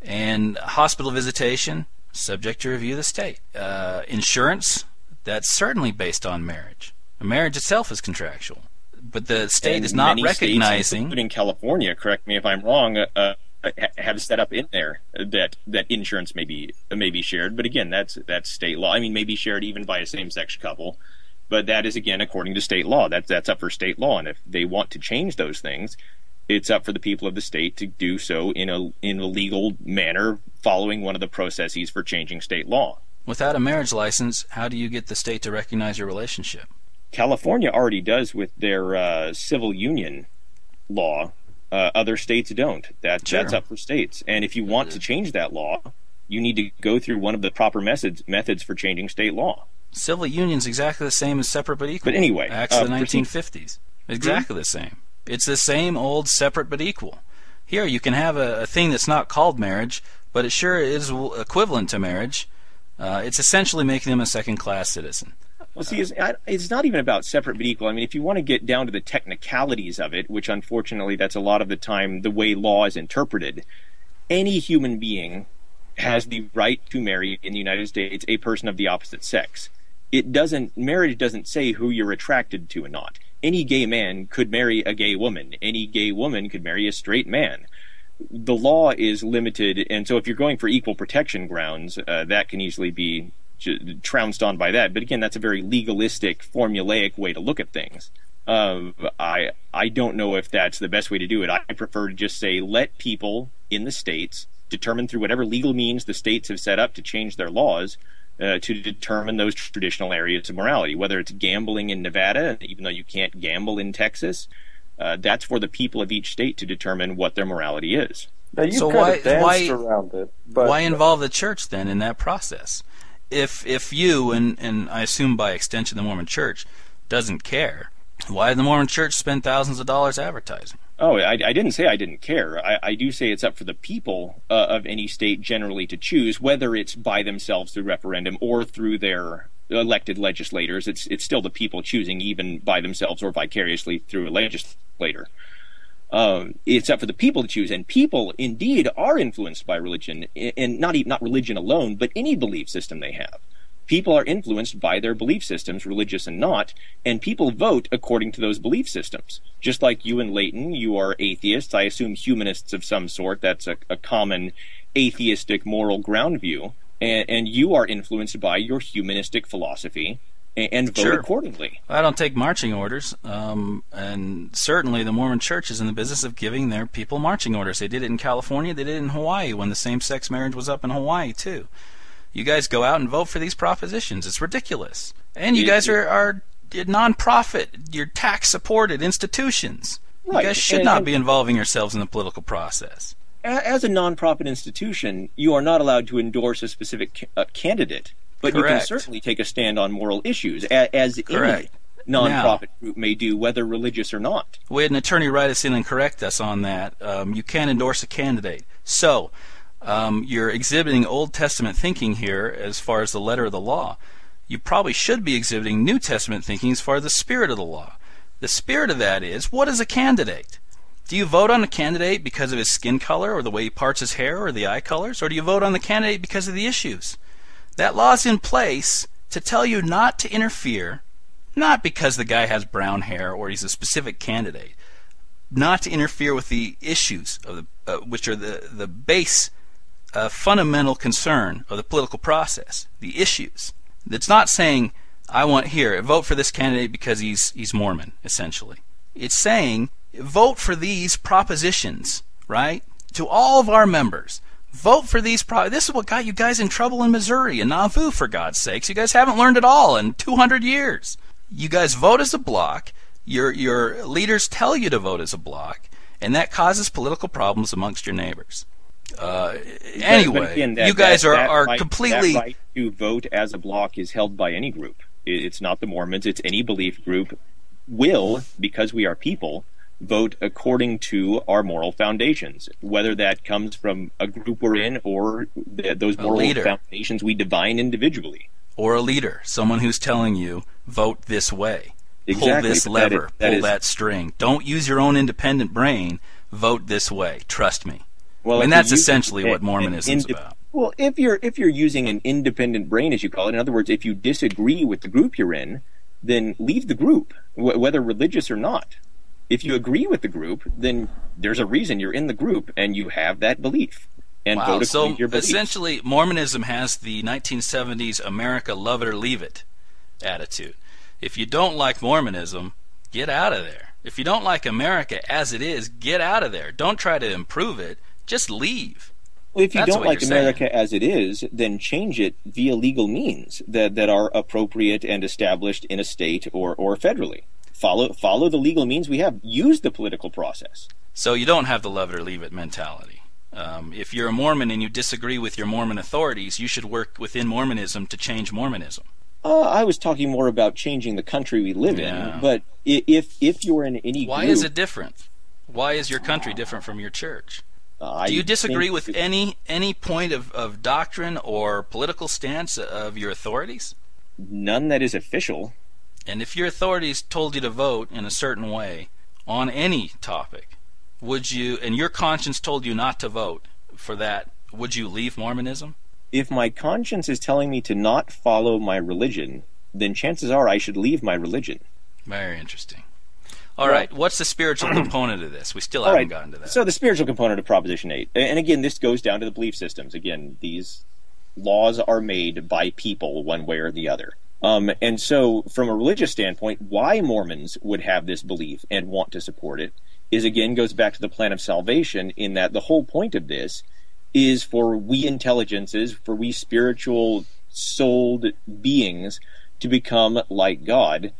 Speaker 1: And hospital visitation, subject to review of the state. Uh, insurance, that's certainly based on marriage. Marriage itself is contractual but the state
Speaker 3: and
Speaker 1: is not recognizing,
Speaker 3: states, including California. Correct me if I'm wrong. Uh, uh have set up in there that that insurance may be may be shared, but again, that's that's state law. I mean, may be shared even by a same-sex couple, but that is again according to state law. That's that's up for state law, and if they want to change those things, it's up for the people of the state to do so in a in a legal manner, following one of the processes for changing state law.
Speaker 1: Without a marriage license, how do you get the state to recognize your relationship?
Speaker 3: California already does with their uh, civil union law. Uh, other states don't. That sure. that's up for states. And if you want to change that law, you need to go through one of the proper methods methods for changing state law.
Speaker 1: Civil union's exactly the same as separate but equal.
Speaker 3: But anyway,
Speaker 1: acts of the 1950s. Exactly mm-hmm. the same. It's the same old separate but equal. Here you can have a, a, thing that's not called marriage, but it sure is equivalent to marriage. Uh, it's essentially making them a second class citizen.
Speaker 3: Well, see, it's, it's, not even about separate but equal. I mean, if you want to get down to the technicalities of it, which unfortunately that's a lot of the time the way law is interpreted, any human being has the right to marry in the United States a person of the opposite sex. It doesn't, marriage doesn't say who you're attracted to or not. Any gay man could marry a gay woman. Any gay woman could marry a straight man the law is limited, and so if you're going for equal protection grounds, uh, that can easily be trounced on by that. But again, that's a very legalistic, formulaic way to look at things. Um, I I don't know if that's the best way to do it. I prefer to just say let people in the states determine through whatever legal means the states have set up to change their laws uh, to determine those traditional areas of morality. Whether it's gambling in Nevada, even though you can't gamble in Texas, uh, that's for the people of each state to determine what their morality is.
Speaker 2: Now you so why, why, around it, but,
Speaker 1: why involve the church then in that process? if if you and and I assume by extension the Mormon Church doesn't care, why did the Mormon Church spend thousands of dollars advertising?
Speaker 3: Oh, I, I didn't say I didn't care. I, I do say it's up for the people uh, of any state generally to choose whether it's by themselves through referendum or through their elected legislators. It's it's still the people choosing, even by themselves or vicariously through a legislator. Um, it's up for the people to choose, and people indeed are influenced by religion, and not not religion alone, but any belief system they have. People are influenced by their belief systems, religious and not, and people vote according to those belief systems. Just like you and Leighton, you are atheists. I assume humanists of some sort. That's a, a common atheistic moral ground view. And, and you are influenced by your humanistic philosophy and vote sure. accordingly.
Speaker 1: I don't take marching orders, um, and certainly the Mormon Church is in the business of giving their people marching orders. They did it in California, they did it in Hawaii when the same-sex marriage was up in Hawaii too. You guys go out and vote for these propositions. It's ridiculous, and you guys are are non-profit, you're tax-supported institutions. Right. You guys should and, not be involving yourselves in the political process.
Speaker 3: As a non-profit institution, you are not allowed to endorse a specific uh, candidate but Correct. you can certainly take a stand on moral issues, as Correct. any nonprofit now, group may do, whether religious or not.
Speaker 1: We had an attorney write us in and correct us on that. Um, you can't endorse a candidate. So, um, you're exhibiting Old Testament thinking here as far as the letter of the law. You probably should be exhibiting New Testament thinking as far as the spirit of the law. The spirit of that is what is a candidate? Do you vote on a candidate because of his skin color or the way he parts his hair or the eye colors? Or do you vote on the candidate because of the issues? That law is in place to tell you not to interfere not because the guy has brown hair or he's a specific candidate, not to interfere with the issues of the, uh, which are the the base, uh, fundamental concern of the political process, the issues. It's not saying I want here vote for this candidate because he's he's Mormon essentially. It's saying vote for these propositions, right? To all of our members. Vote for these pro- This is what got you guys in trouble in Missouri and Nauvoo, for God's sakes. You guys haven't learned at all in 200 years. You guys vote as a block. Your your leaders tell you to vote as a block, and that causes political problems amongst your neighbors. Uh, anyway,
Speaker 3: again, that-
Speaker 1: you guys
Speaker 3: that-
Speaker 1: are,
Speaker 3: that
Speaker 1: are
Speaker 3: right-
Speaker 1: completely
Speaker 3: right to vote as a block is held by any group. It's not the Mormons. It's any belief group will, because we are people, vote according to our moral foundations. Whether that comes from a group we're in or th- those moral foundations we divine individually.
Speaker 1: or a leader, someone who's telling you vote this way, pull this
Speaker 3: but that is-
Speaker 1: lever,
Speaker 3: that
Speaker 1: pull
Speaker 3: is-
Speaker 1: that string. Don't use your own independent brain. Vote this way. Trust me.
Speaker 3: Well,
Speaker 1: I mean, that's essentially what Mormonism
Speaker 3: is
Speaker 1: about.
Speaker 3: Well, if you're if you're using an independent brain, as you call it, in other words, if you disagree with the group you're in, then leave the group, wh- whether religious or not. If you agree with the group, then there's a reason you're in the group and you have that belief and
Speaker 1: Wow. So
Speaker 3: your
Speaker 1: essentially, Mormonism has the 1970s America love it or leave it attitude. If you don't like Mormonism, get out of there. If you don't like America as it is, get out of there. Don't try to improve it. Just leave.
Speaker 3: Well, if you
Speaker 1: That's
Speaker 3: don't like
Speaker 1: you're saying.
Speaker 3: America as it is, then change it via legal means that, that are appropriate and established in a state or, or federally. Follow follow the legal means we have. Use the political process.
Speaker 1: So you don't have the love it or leave it mentality. Um, if you're a Mormon and you disagree with your Mormon authorities, you should work within Mormonism to change Mormonism.
Speaker 3: Uh, I was talking more about changing the country we live
Speaker 1: Yeah.
Speaker 3: in. But if if you're in any
Speaker 1: Why
Speaker 3: group,
Speaker 1: is it different? Why is your country different from your church?
Speaker 3: Uh, I
Speaker 1: Do you disagree with any any point of, of doctrine or political stance of your authorities?
Speaker 3: none that is official?
Speaker 1: And if your authorities told you to vote in a certain way on any topic, would you and your conscience told you not to vote for that, would you leave Mormonism?
Speaker 3: If my conscience is telling me to not follow my religion, then chances are I should leave my religion.
Speaker 1: Very interesting. All
Speaker 3: Well-
Speaker 1: right, what's the spiritual component of this? We still haven't
Speaker 3: right.
Speaker 1: gotten to that.
Speaker 3: So the spiritual component of Proposition 8. And again, this goes down to the belief systems. Again, these laws are made by people one way or the other. Um, and so, from a religious standpoint, why Mormons would have this belief and want to support it is again goes back to the plan of salvation, in that the whole point of this is for we intelligences, for we spiritual souled beings to become like God.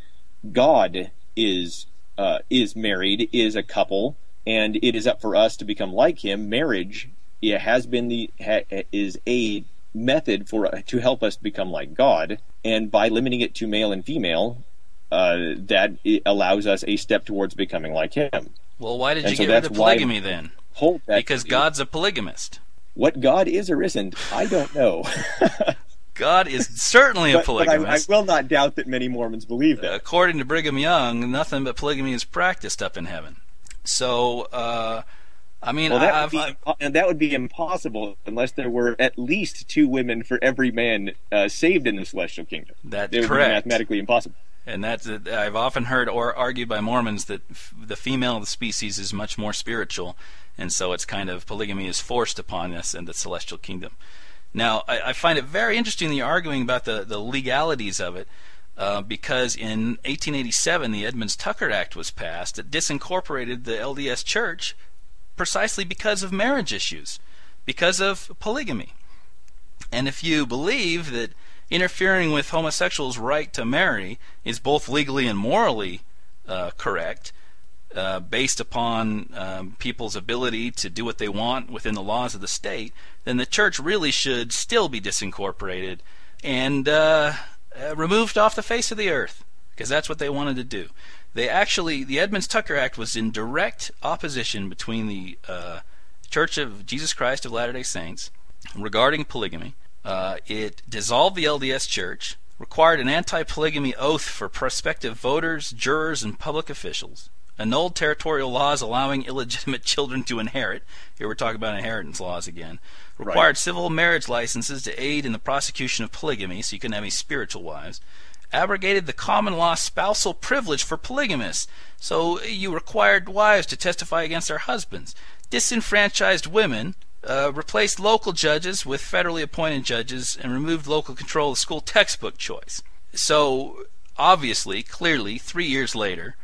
Speaker 3: God is uh, is married, is a couple, and it is up for us to become like Him. Marriage it has been the ha, is a method for to help us become like God, and by limiting it to male and female, uh, that it allows us a step towards becoming like Him.
Speaker 1: well, why did
Speaker 3: and
Speaker 1: you
Speaker 3: so
Speaker 1: get rid of polygamy then?
Speaker 3: Hold that
Speaker 1: Because God's a polygamist.
Speaker 3: what God is or isn't, I don't know.
Speaker 1: God is certainly a
Speaker 3: polygamist. but I, I will not doubt that many Mormons believe that.
Speaker 1: According to Brigham Young, nothing but polygamy is practiced up in heaven. So, uh, I mean,
Speaker 3: Well, that
Speaker 1: I've,
Speaker 3: would, be, that would be impossible unless there were at least two women for every man uh, saved in the celestial kingdom.
Speaker 1: That's
Speaker 3: It would
Speaker 1: correct.
Speaker 3: be mathematically impossible.
Speaker 1: and that's I've often heard or argued by Mormons that f- the female of the species is much more spiritual, and so it's kind of polygamy is forced upon us in the celestial kingdom. Now, I, I find it very interesting the arguing about the, the legalities of it, uh, because in 1887 the Edmunds Tucker Act was passed that disincorporated the LDS Church precisely because of marriage issues, because of polygamy. And if you believe that interfering with homosexuals' right to marry is both legally and morally uh, correct, uh, based upon um, people's ability to do what they want within the laws of the state, then the church really should still be disincorporated and uh, uh, removed off the face of the earth, because that's what they wanted to do. They actually, the Edmunds Tucker Act was in direct opposition between the uh, Church of Jesus Christ of Latter day Saints regarding polygamy. Uh, it dissolved the LDS Church, required an anti polygamy oath for prospective voters, jurors, and public officials, annulled territorial laws allowing illegitimate children to inherit. Here we're talking about inheritance laws again. Required civil marriage licenses to aid in the prosecution of polygamy, so you can have any spiritual wives. abrogated the common law spousal privilege for polygamists. So you required wives to testify against their husbands, disenfranchised women, uh, replaced local judges with federally appointed judges, and removed local control of school textbook choice. So obviously, clearly, three years later,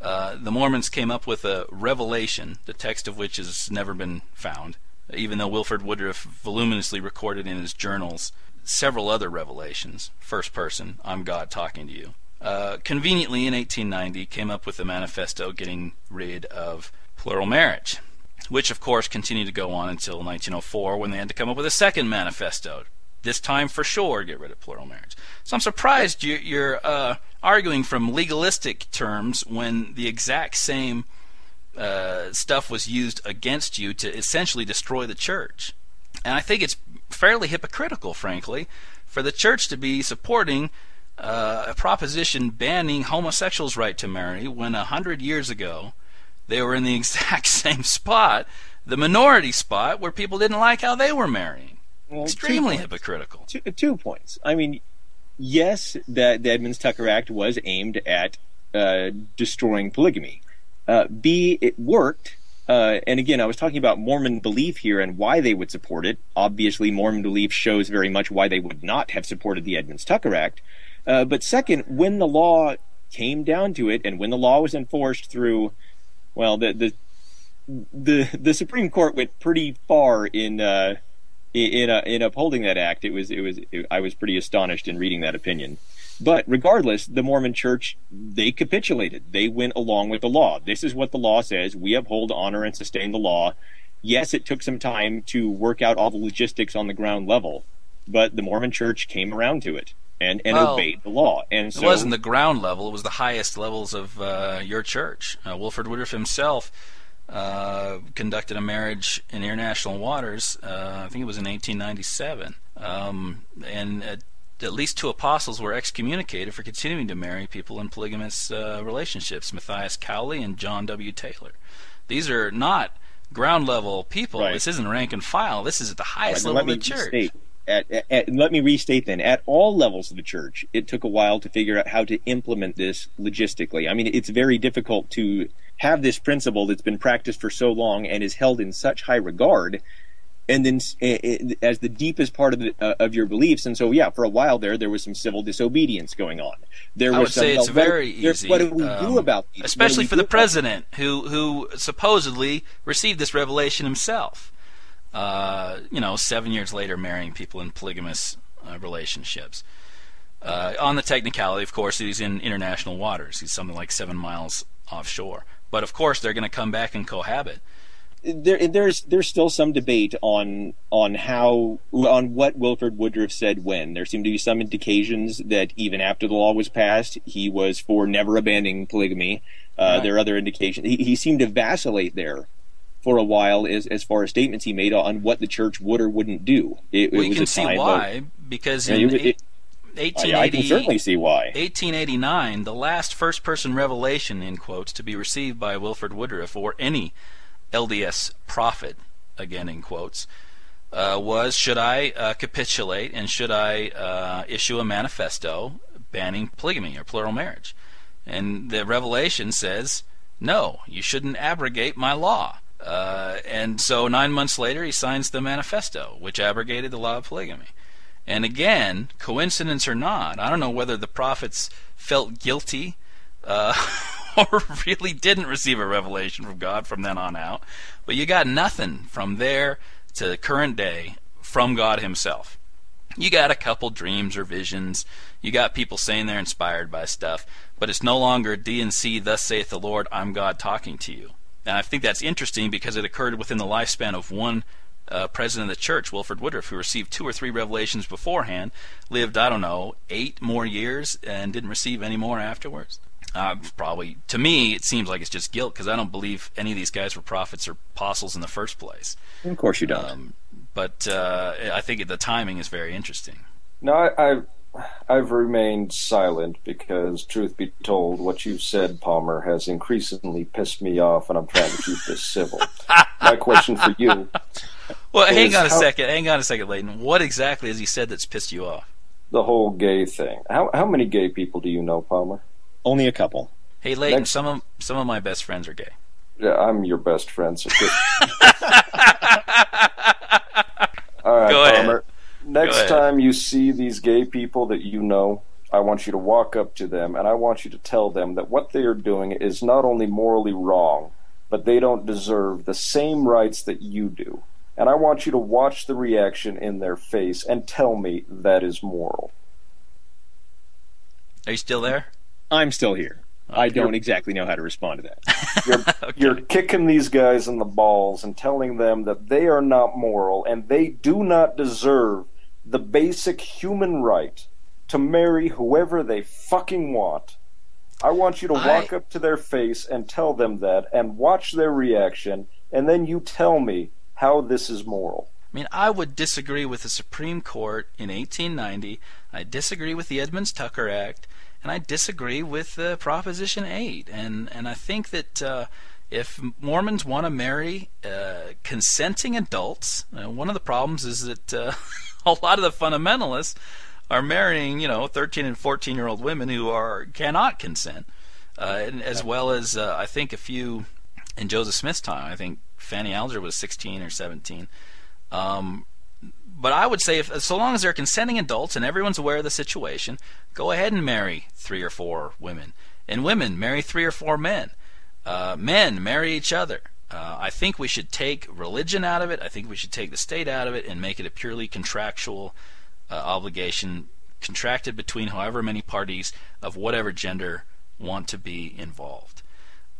Speaker 1: uh, the Mormons came up with a revelation, the text of which has never been found, even though Wilford Woodruff voluminously recorded in his journals several other revelations, first person, I'm God talking to you. Uh, conveniently, in 1890, came up with a manifesto getting rid of plural marriage, which of course continued to go on until 1904 when they had to come up with a second manifesto. This time, for sure, get rid of plural marriage. So I'm surprised you, you're uh, arguing from legalistic terms when the exact same uh, stuff was used against you to essentially destroy the church. And I think it's fairly hypocritical, frankly, for the church to be supporting uh, a proposition banning homosexuals' right to marry when a hundred years ago they were in the exact same spot, the minority spot, where people didn't like how they were marrying. Well, Extremely hypocritical.
Speaker 3: Two, two, points. I mean, yes, that the Edmunds Tucker Act was aimed at uh, destroying polygamy. Uh, B, it worked uh, and again, I was talking about Mormon belief here and why they would support it. Obviously, Mormon belief shows very much why they would not have supported the Edmunds Tucker Act. Uh, but second, when the law came down to it, and when the law was enforced through, well, the the the, the Supreme Court went pretty far in uh, in uh, in upholding that act. It was it was it, I was pretty astonished in reading that opinion. But regardless, the Mormon church, they capitulated. They went along with the law. This is what the law says. We uphold, honor, and sustain the law. Yes, it took some time to work out all the logistics on the ground level, but the Mormon church came around to it and, and well, obeyed the law. And so,
Speaker 1: it wasn't the ground level; it was the highest levels of uh, your church. Uh, Wilford Woodruff himself uh, conducted a marriage in international waters. Uh, I think it was in 1897, um, and at least two apostles were excommunicated for continuing to marry people in polygamous uh, relationships Matthias Cowley and John W. Taylor. These are not ground level people. Right. This isn't rank and file. This is at the highest right, level of the church.
Speaker 3: At, at, at, let me restate then at all levels of the church it took a while to figure out how to implement this logistically i mean it's very difficult to have this principle that's been practiced for so long and is held in such high regard and then as the deepest part of the, uh, of your beliefs. And so, yeah, for a while there, there was some civil disobedience going on. There
Speaker 1: I
Speaker 3: would
Speaker 1: say it's very easy.
Speaker 3: What do we um, do about these?
Speaker 1: Especially for the president, who who supposedly received this revelation himself. Uh, you know, seven years later, marrying people in polygamous uh, relationships. Uh, on the technicality, of course, he's in international waters. He's something like seven miles offshore. But of course, they're going to come back and cohabit
Speaker 3: there, there's there's still some debate on on how on what Wilford Woodruff said when. There seem to be some indications that even after the law was passed, he was for never abandoning polygamy. Uh, right. There are other indications. He, he seemed to vacillate there for a while as as far as statements he made on what the church would or wouldn't do.
Speaker 1: It, well, it you can see why of, because in it, it, 1880,
Speaker 3: I can certainly see why.
Speaker 1: 1889, the last first-person revelation, in quotes, to be received by Wilford Woodruff or any LDS prophet, again in quotes, uh, was should I uh, capitulate and should I uh, issue a manifesto banning polygamy or plural marriage? And the revelation says, no, you shouldn't abrogate my law. Uh, and so nine months later, he signs the manifesto, which abrogated the law of polygamy. And again, coincidence or not, I don't know whether the prophets felt guilty uh, or really didn't receive a revelation from God from then on out. But you got nothing from there to the current day from God Himself. You got a couple dreams or visions. You got people saying they're inspired by stuff, but it's no longer D&C, thus saith the Lord, I'm God talking to you. And I think that's interesting because it occurred within the lifespan of one uh, president of the church, Wilford Woodruff, who received two or three revelations beforehand, lived, I don't know, eight more years and didn't receive any more afterwards. Uh, probably to me, it seems like it's just guilt because I don't believe any of these guys were prophets or apostles in the first place.
Speaker 3: Of course, you don't. Um,
Speaker 1: but uh, I think the timing is very interesting.
Speaker 2: No, I, I've I've remained silent because, truth be told, what you've said, Palmer, has increasingly pissed me off, and I'm trying to keep this civil. My question for you.
Speaker 1: Well, hang on a how... second. Hang on a second, Leighton. What exactly has he said that's pissed you off?
Speaker 2: the whole gay thing. How how many gay people do you know, Palmer?
Speaker 3: Only a couple.
Speaker 1: Hey, Leighton, some of some of my best friends are gay.
Speaker 2: Yeah, I'm your best friend. So All right,
Speaker 1: Go ahead.
Speaker 2: Palmer. Next
Speaker 1: ahead.
Speaker 2: time you see these gay people that you know, I want you to walk up to them and I want you to tell them that what they are doing is not only morally wrong, but they don't deserve the same rights that you do. And I want you to watch the reaction in their face and tell me that is moral.
Speaker 1: Are you still there?
Speaker 3: I'm still here. I don't exactly know how to respond to that.
Speaker 2: You're,
Speaker 1: Okay.
Speaker 2: you're kicking these guys in the balls and telling them that they are not moral and they do not deserve the basic human right to marry whoever they fucking want. I want you to
Speaker 1: I-
Speaker 2: walk up to their face and tell them that and watch their reaction, and then you tell me how this is moral.
Speaker 1: I mean, I would disagree with the Supreme Court in 1890. I disagree with the Edmunds Tucker Act, and I disagree with uh, Proposition 8. And and I think that uh, if Mormons want to marry uh, consenting adults, uh, one of the problems is that uh, a lot of the fundamentalists are marrying, you know, 13 and 14 year old women who are cannot consent, uh, and as well as I think a few in Joseph Smith's time. I think Fanny Alger was 16 or 17. Um, but I would say, if so long as they're consenting adults and everyone's aware of the situation, go ahead and marry three or four women, and women marry three or four men. Uh, men marry each other. Uh, I think we should take religion out of it. I think we should take the state out of it and make it a purely contractual uh, obligation, contracted between however many parties of whatever gender want to be involved.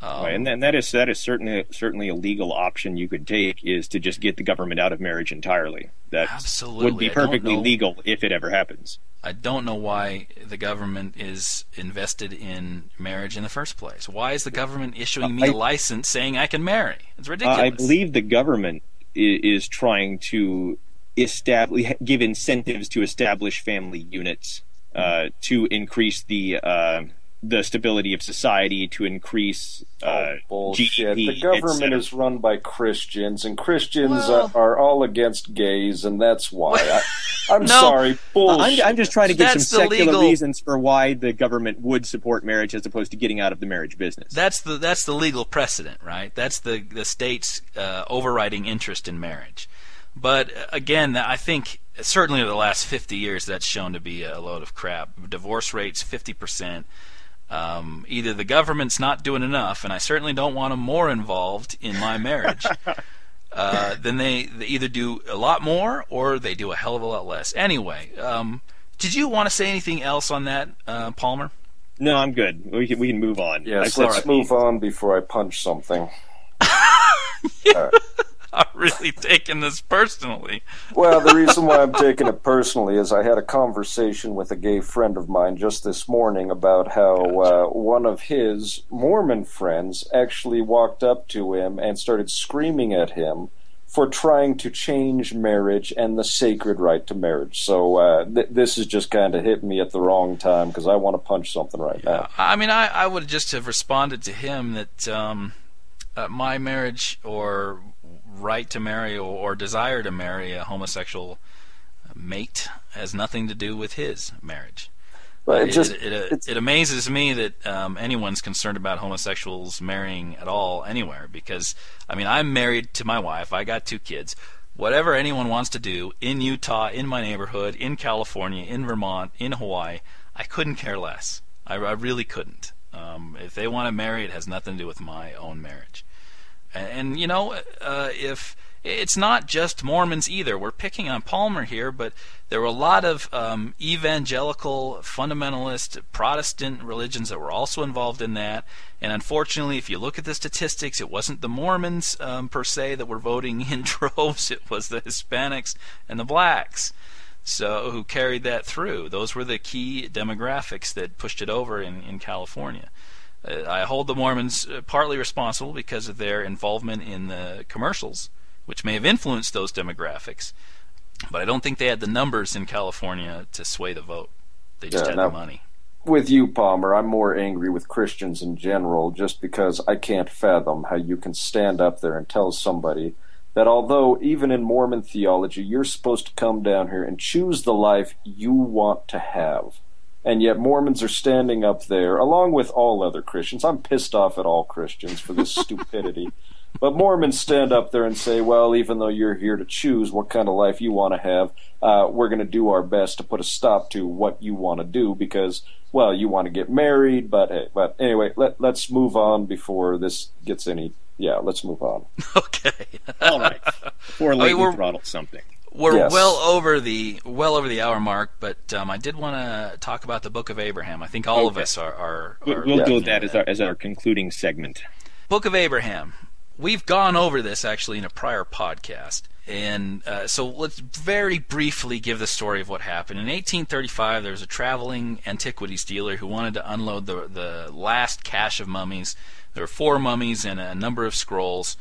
Speaker 1: Um,
Speaker 3: Right, and then that is that is certainly certainly a legal option you could take is to just get the government out of marriage entirely. That
Speaker 1: Absolutely.
Speaker 3: would be perfectly
Speaker 1: know-
Speaker 3: legal if it ever happens.
Speaker 1: I don't know why the government is invested in marriage in the first place. Why is the government issuing me
Speaker 3: I-
Speaker 1: a license saying I can marry? It's ridiculous.
Speaker 3: I believe the government is, is trying to establish give incentives to establish family units uh, to increase the uh, the stability of society, to increase uh,
Speaker 2: Oh, bullshit.
Speaker 3: GDP,
Speaker 2: the government is run by Christians, and Christians
Speaker 1: Well-
Speaker 2: are, are all against gays, and that's why. I, I'm
Speaker 1: No.
Speaker 2: sorry,
Speaker 3: I'm,
Speaker 2: bullshit.
Speaker 3: I'm just trying to give some
Speaker 1: That's the
Speaker 3: secular
Speaker 1: legal-
Speaker 3: reasons for why the government would support marriage as opposed to getting out of the marriage business.
Speaker 1: That's the that's the legal precedent, right? That's the the state's uh, overriding interest in marriage. But uh, again, I think certainly over the last 50 years that's shown to be a load of crap. Divorce rates 50 percent. Um, either the government's not doing enough, and I certainly don't want them more involved in my marriage. uh, then they, they either do a lot more or they do a hell of a lot less. Anyway, um, did you want to say anything else on that, uh, Palmer?
Speaker 3: no, I'm good. We can we can move on.
Speaker 2: yes, let's
Speaker 3: something.
Speaker 2: move on before I punch something.
Speaker 1: I'm really taking this personally.
Speaker 2: Well, the reason why I'm taking it personally is I had a conversation with a gay friend of mine just this morning about how uh, one of his Mormon friends actually walked up to him and started screaming at him for trying to change marriage and the sacred right to marriage. So uh, th- this is just kind of hit me at the wrong time because I want to punch something right now.
Speaker 1: I mean, I, I would just have responded to him that um, uh, my marriage or right to marry or, or desire to marry a homosexual mate has nothing to do with his marriage.
Speaker 2: But it
Speaker 1: It,
Speaker 2: just
Speaker 1: it, it,
Speaker 2: it's-
Speaker 1: it amazes me that um, anyone's concerned about homosexuals marrying at all anywhere because, I mean, I'm married to my wife, I got two kids. Whatever anyone wants to do in Utah, in my neighborhood, in California, in Vermont, in Hawaii, I couldn't care less. I, I really couldn't. Um, if they want to marry, it has nothing to do with my own marriage. And, you know, uh, if it's not just Mormons either, we're picking on Palmer here, but there were a lot of um, evangelical, fundamentalist, Protestant religions that were also involved in that. And unfortunately, if you look at the statistics, it wasn't the Mormons um, per se that were voting in droves; it was the Hispanics and the blacks. So who carried that through? Those were the key demographics that pushed it over in, in California. Uh, I hold the Mormons uh, partly responsible because of their involvement in the commercials, which may have influenced those demographics. But I don't think they had the numbers in California to sway the vote. They just
Speaker 2: Yeah,
Speaker 1: had
Speaker 2: no.
Speaker 1: the money.
Speaker 2: with you, Palmer, I'm more angry with Christians in general just because I can't fathom how you can stand up there and tell somebody that although even in Mormon theology, you're supposed to come down here and choose the life you want to have. And yet Mormons are standing up there, along with all other Christians. I'm pissed off at all Christians for this stupidity. But Mormons stand up there and say, well, even though you're here to choose what kind of life you want to have, uh, we're going to do our best to put a stop to what you want to do because, well, you want to get married. But hey, but anyway, let, let's move on before this gets any. Yeah, let's move on.
Speaker 1: Okay.
Speaker 3: All right. Before Leighton I throttle something.
Speaker 1: We're yes. well over the well over the hour mark, but um, I did want to talk about the Book of Abraham. I think all okay. of us are. are,
Speaker 3: are we'll do that as our as our concluding segment.
Speaker 1: Book of Abraham we've gone over this actually in a prior podcast. And uh, so let's very briefly give the story of what happened. In 1835, there was a traveling antiquities dealer who wanted to unload the, the last cache of mummies. There were four mummies and a number of scrolls.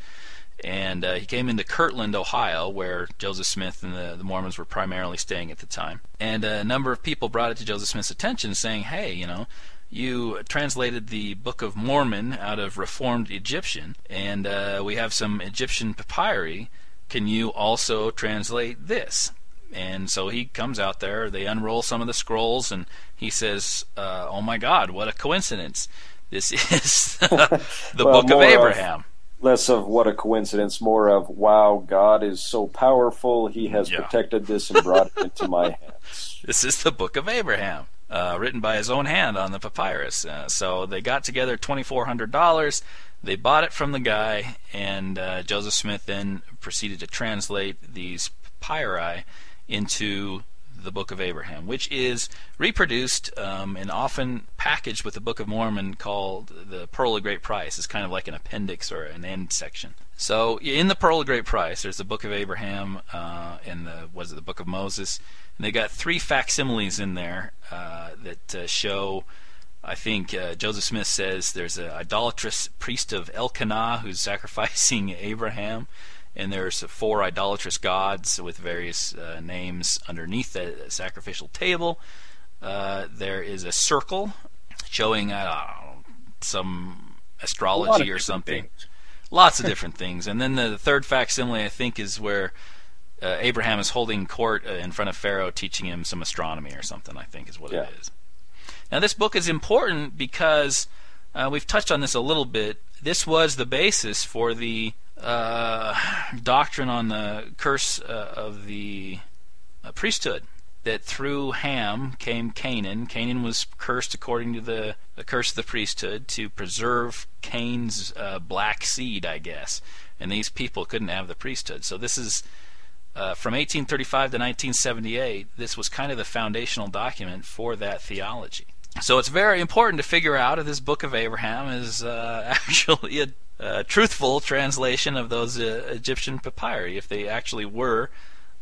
Speaker 1: And uh, he came into Kirtland, Ohio, where Joseph Smith and the, the Mormons were primarily staying at the time. And a number of people brought it to Joseph Smith's attention, saying, hey, you know, you translated the Book of Mormon out of Reformed Egyptian, and uh, we have some Egyptian papyri. Can you also translate this? And so he comes out there, they unroll some of the scrolls, and he says, uh, Oh my God, what a coincidence! This is the well, Book of Abraham. Of,
Speaker 2: less of what a coincidence, more of, wow, God is so powerful, he has yeah. protected this and brought it into my hands.
Speaker 1: This is the Book of Abraham uh, written by his own hand on the papyrus. Uh, so they got together $2,400. They bought it from the guy, and uh, Joseph Smith then proceeded to translate these papyri into the Book of Abraham, which is reproduced um, and often packaged with the Book of Mormon called the Pearl of Great Price. It's kind of like an appendix or an end section. So in the Pearl of Great Price, there's the Book of Abraham uh, and the was it the Book of Moses, and they got three facsimiles in there uh, that uh, show. I think uh, Joseph Smith says there's an idolatrous priest of Elkenah who's sacrificing Abraham, and there's four idolatrous gods with various uh, names underneath the sacrificial table. Uh, there is a circle showing know, some astrology or something. Things. Lots of different things, and then the third facsimile I think is where uh, Abraham is holding court uh, in front of Pharaoh, teaching him some astronomy or something. I think is what yeah. it is. Now, this book is important because uh, we've touched on this a little bit. This was the basis for the uh, doctrine on the curse uh, of the uh, priesthood. That through Ham came Canaan. Canaan was cursed according to the, the curse of the priesthood to preserve Cain's black seed, I guess. And these people couldn't have the priesthood. So this is uh, from 1835 to 1978, this was kind of the foundational document for that theology. So it's very important to figure out if this book of Abraham is uh, actually a, a, truthful translation of those uh, Egyptian papyri, if they actually were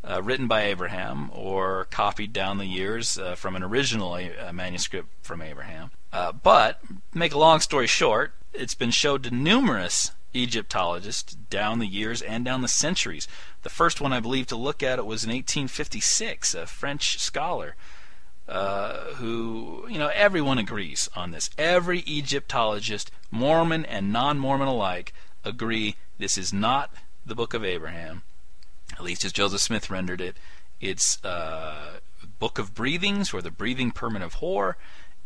Speaker 1: uh, written by Abraham or copied down the years uh, from an original uh, manuscript from Abraham. but, make a long story short, it's been showed to numerous Egyptologists down the years and down the centuries. The first one I believe to look at it was in 1856, a French scholar uh, who, you know, everyone agrees on this. Every Egyptologist, Mormon and non Mormon alike, agree this is not the Book of Abraham, at least as Joseph Smith rendered it. It's uh, Book of Breathings or the Breathing Permit of Hor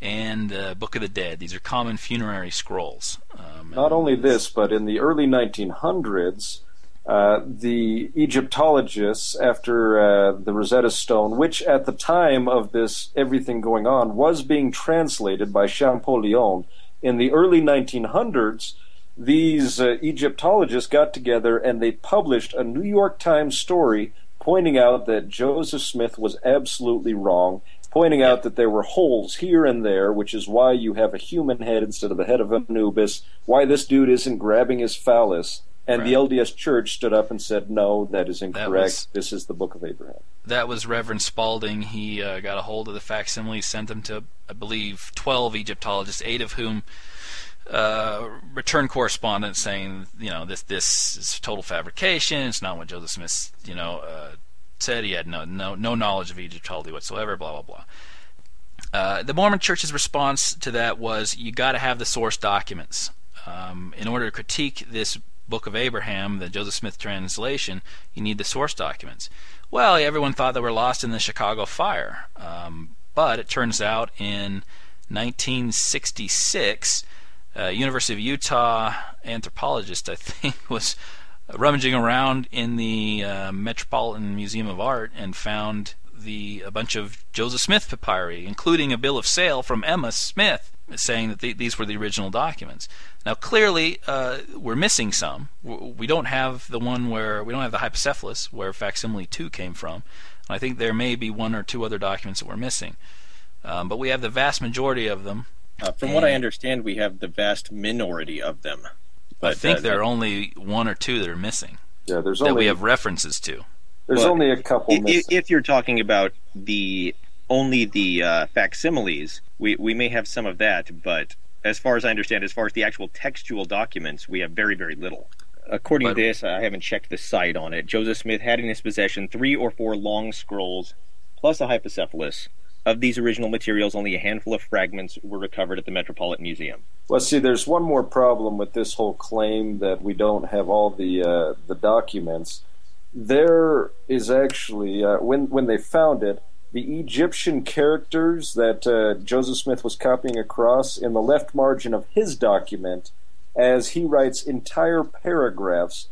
Speaker 1: and uh, Book of the Dead. These are common funerary scrolls.
Speaker 2: Um, Not only this, but in the early 1900s, uh, the Egyptologists, after uh, the Rosetta Stone, which at the time of this everything going on was being translated by Champollion, in the early 1900s, these uh, Egyptologists got together and they published a New York Times story pointing out that Joseph Smith was absolutely wrong pointing out that there were holes here and there, which is why you have a human head instead of the head of Anubis, why this dude isn't grabbing his phallus. And right. the LDS Church stood up and said, "No, that is incorrect. That was, this is the Book of Abraham."
Speaker 1: That was Reverend Spalding. He uh, got a hold of the facsimile, sent them to, I believe, twelve Egyptologists, eight of whom uh, returned correspondence saying, you know, this this is total fabrication. It's not what Joseph Smith, you know, uh, said he had no no no knowledge of Egyptology whatsoever. Blah blah blah. Uh, the Mormon Church's response to that was, you got to have the source documents um, in order to critique this Book of Abraham, the Joseph Smith translation, you need the source documents. Well, everyone thought they were lost in the Chicago fire, um, but it turns out in 1966, uh, University of Utah anthropologist, I think, was rummaging around in the uh, Metropolitan Museum of Art and found the a bunch of Joseph Smith papyri, including a bill of sale from Emma Smith, saying that the, these were the original documents. Now, clearly, uh, we're missing some. We don't have the one where we don't have the Hypocephalus, where facsimile two came from. And I think there may be one or two other documents that we're missing, um, but we have the vast majority of them.
Speaker 3: Uh, from what I understand, we have the vast minority of them.
Speaker 1: But I think there are only one or two that are missing.
Speaker 2: Yeah, there's
Speaker 1: that
Speaker 2: only,
Speaker 1: we have references to.
Speaker 2: There's well, only a couple.
Speaker 3: If, if, you're talking about the only the uh, facsimiles, we we may have some of that, but as far as I understand, as far as the actual textual documents, we have very very little. According but, to this, I haven't checked the site on it. Joseph Smith had in his possession three or four long scrolls, plus a hypocephalus, of these original materials, only a handful of fragments were recovered at the Metropolitan Museum.
Speaker 2: Well, see, there's one more problem with this whole claim that we don't have all the uh, the documents. There is actually uh, when when they found it, the Egyptian characters that uh, Joseph Smith was copying across in the left margin of his document, as he writes entire paragraphs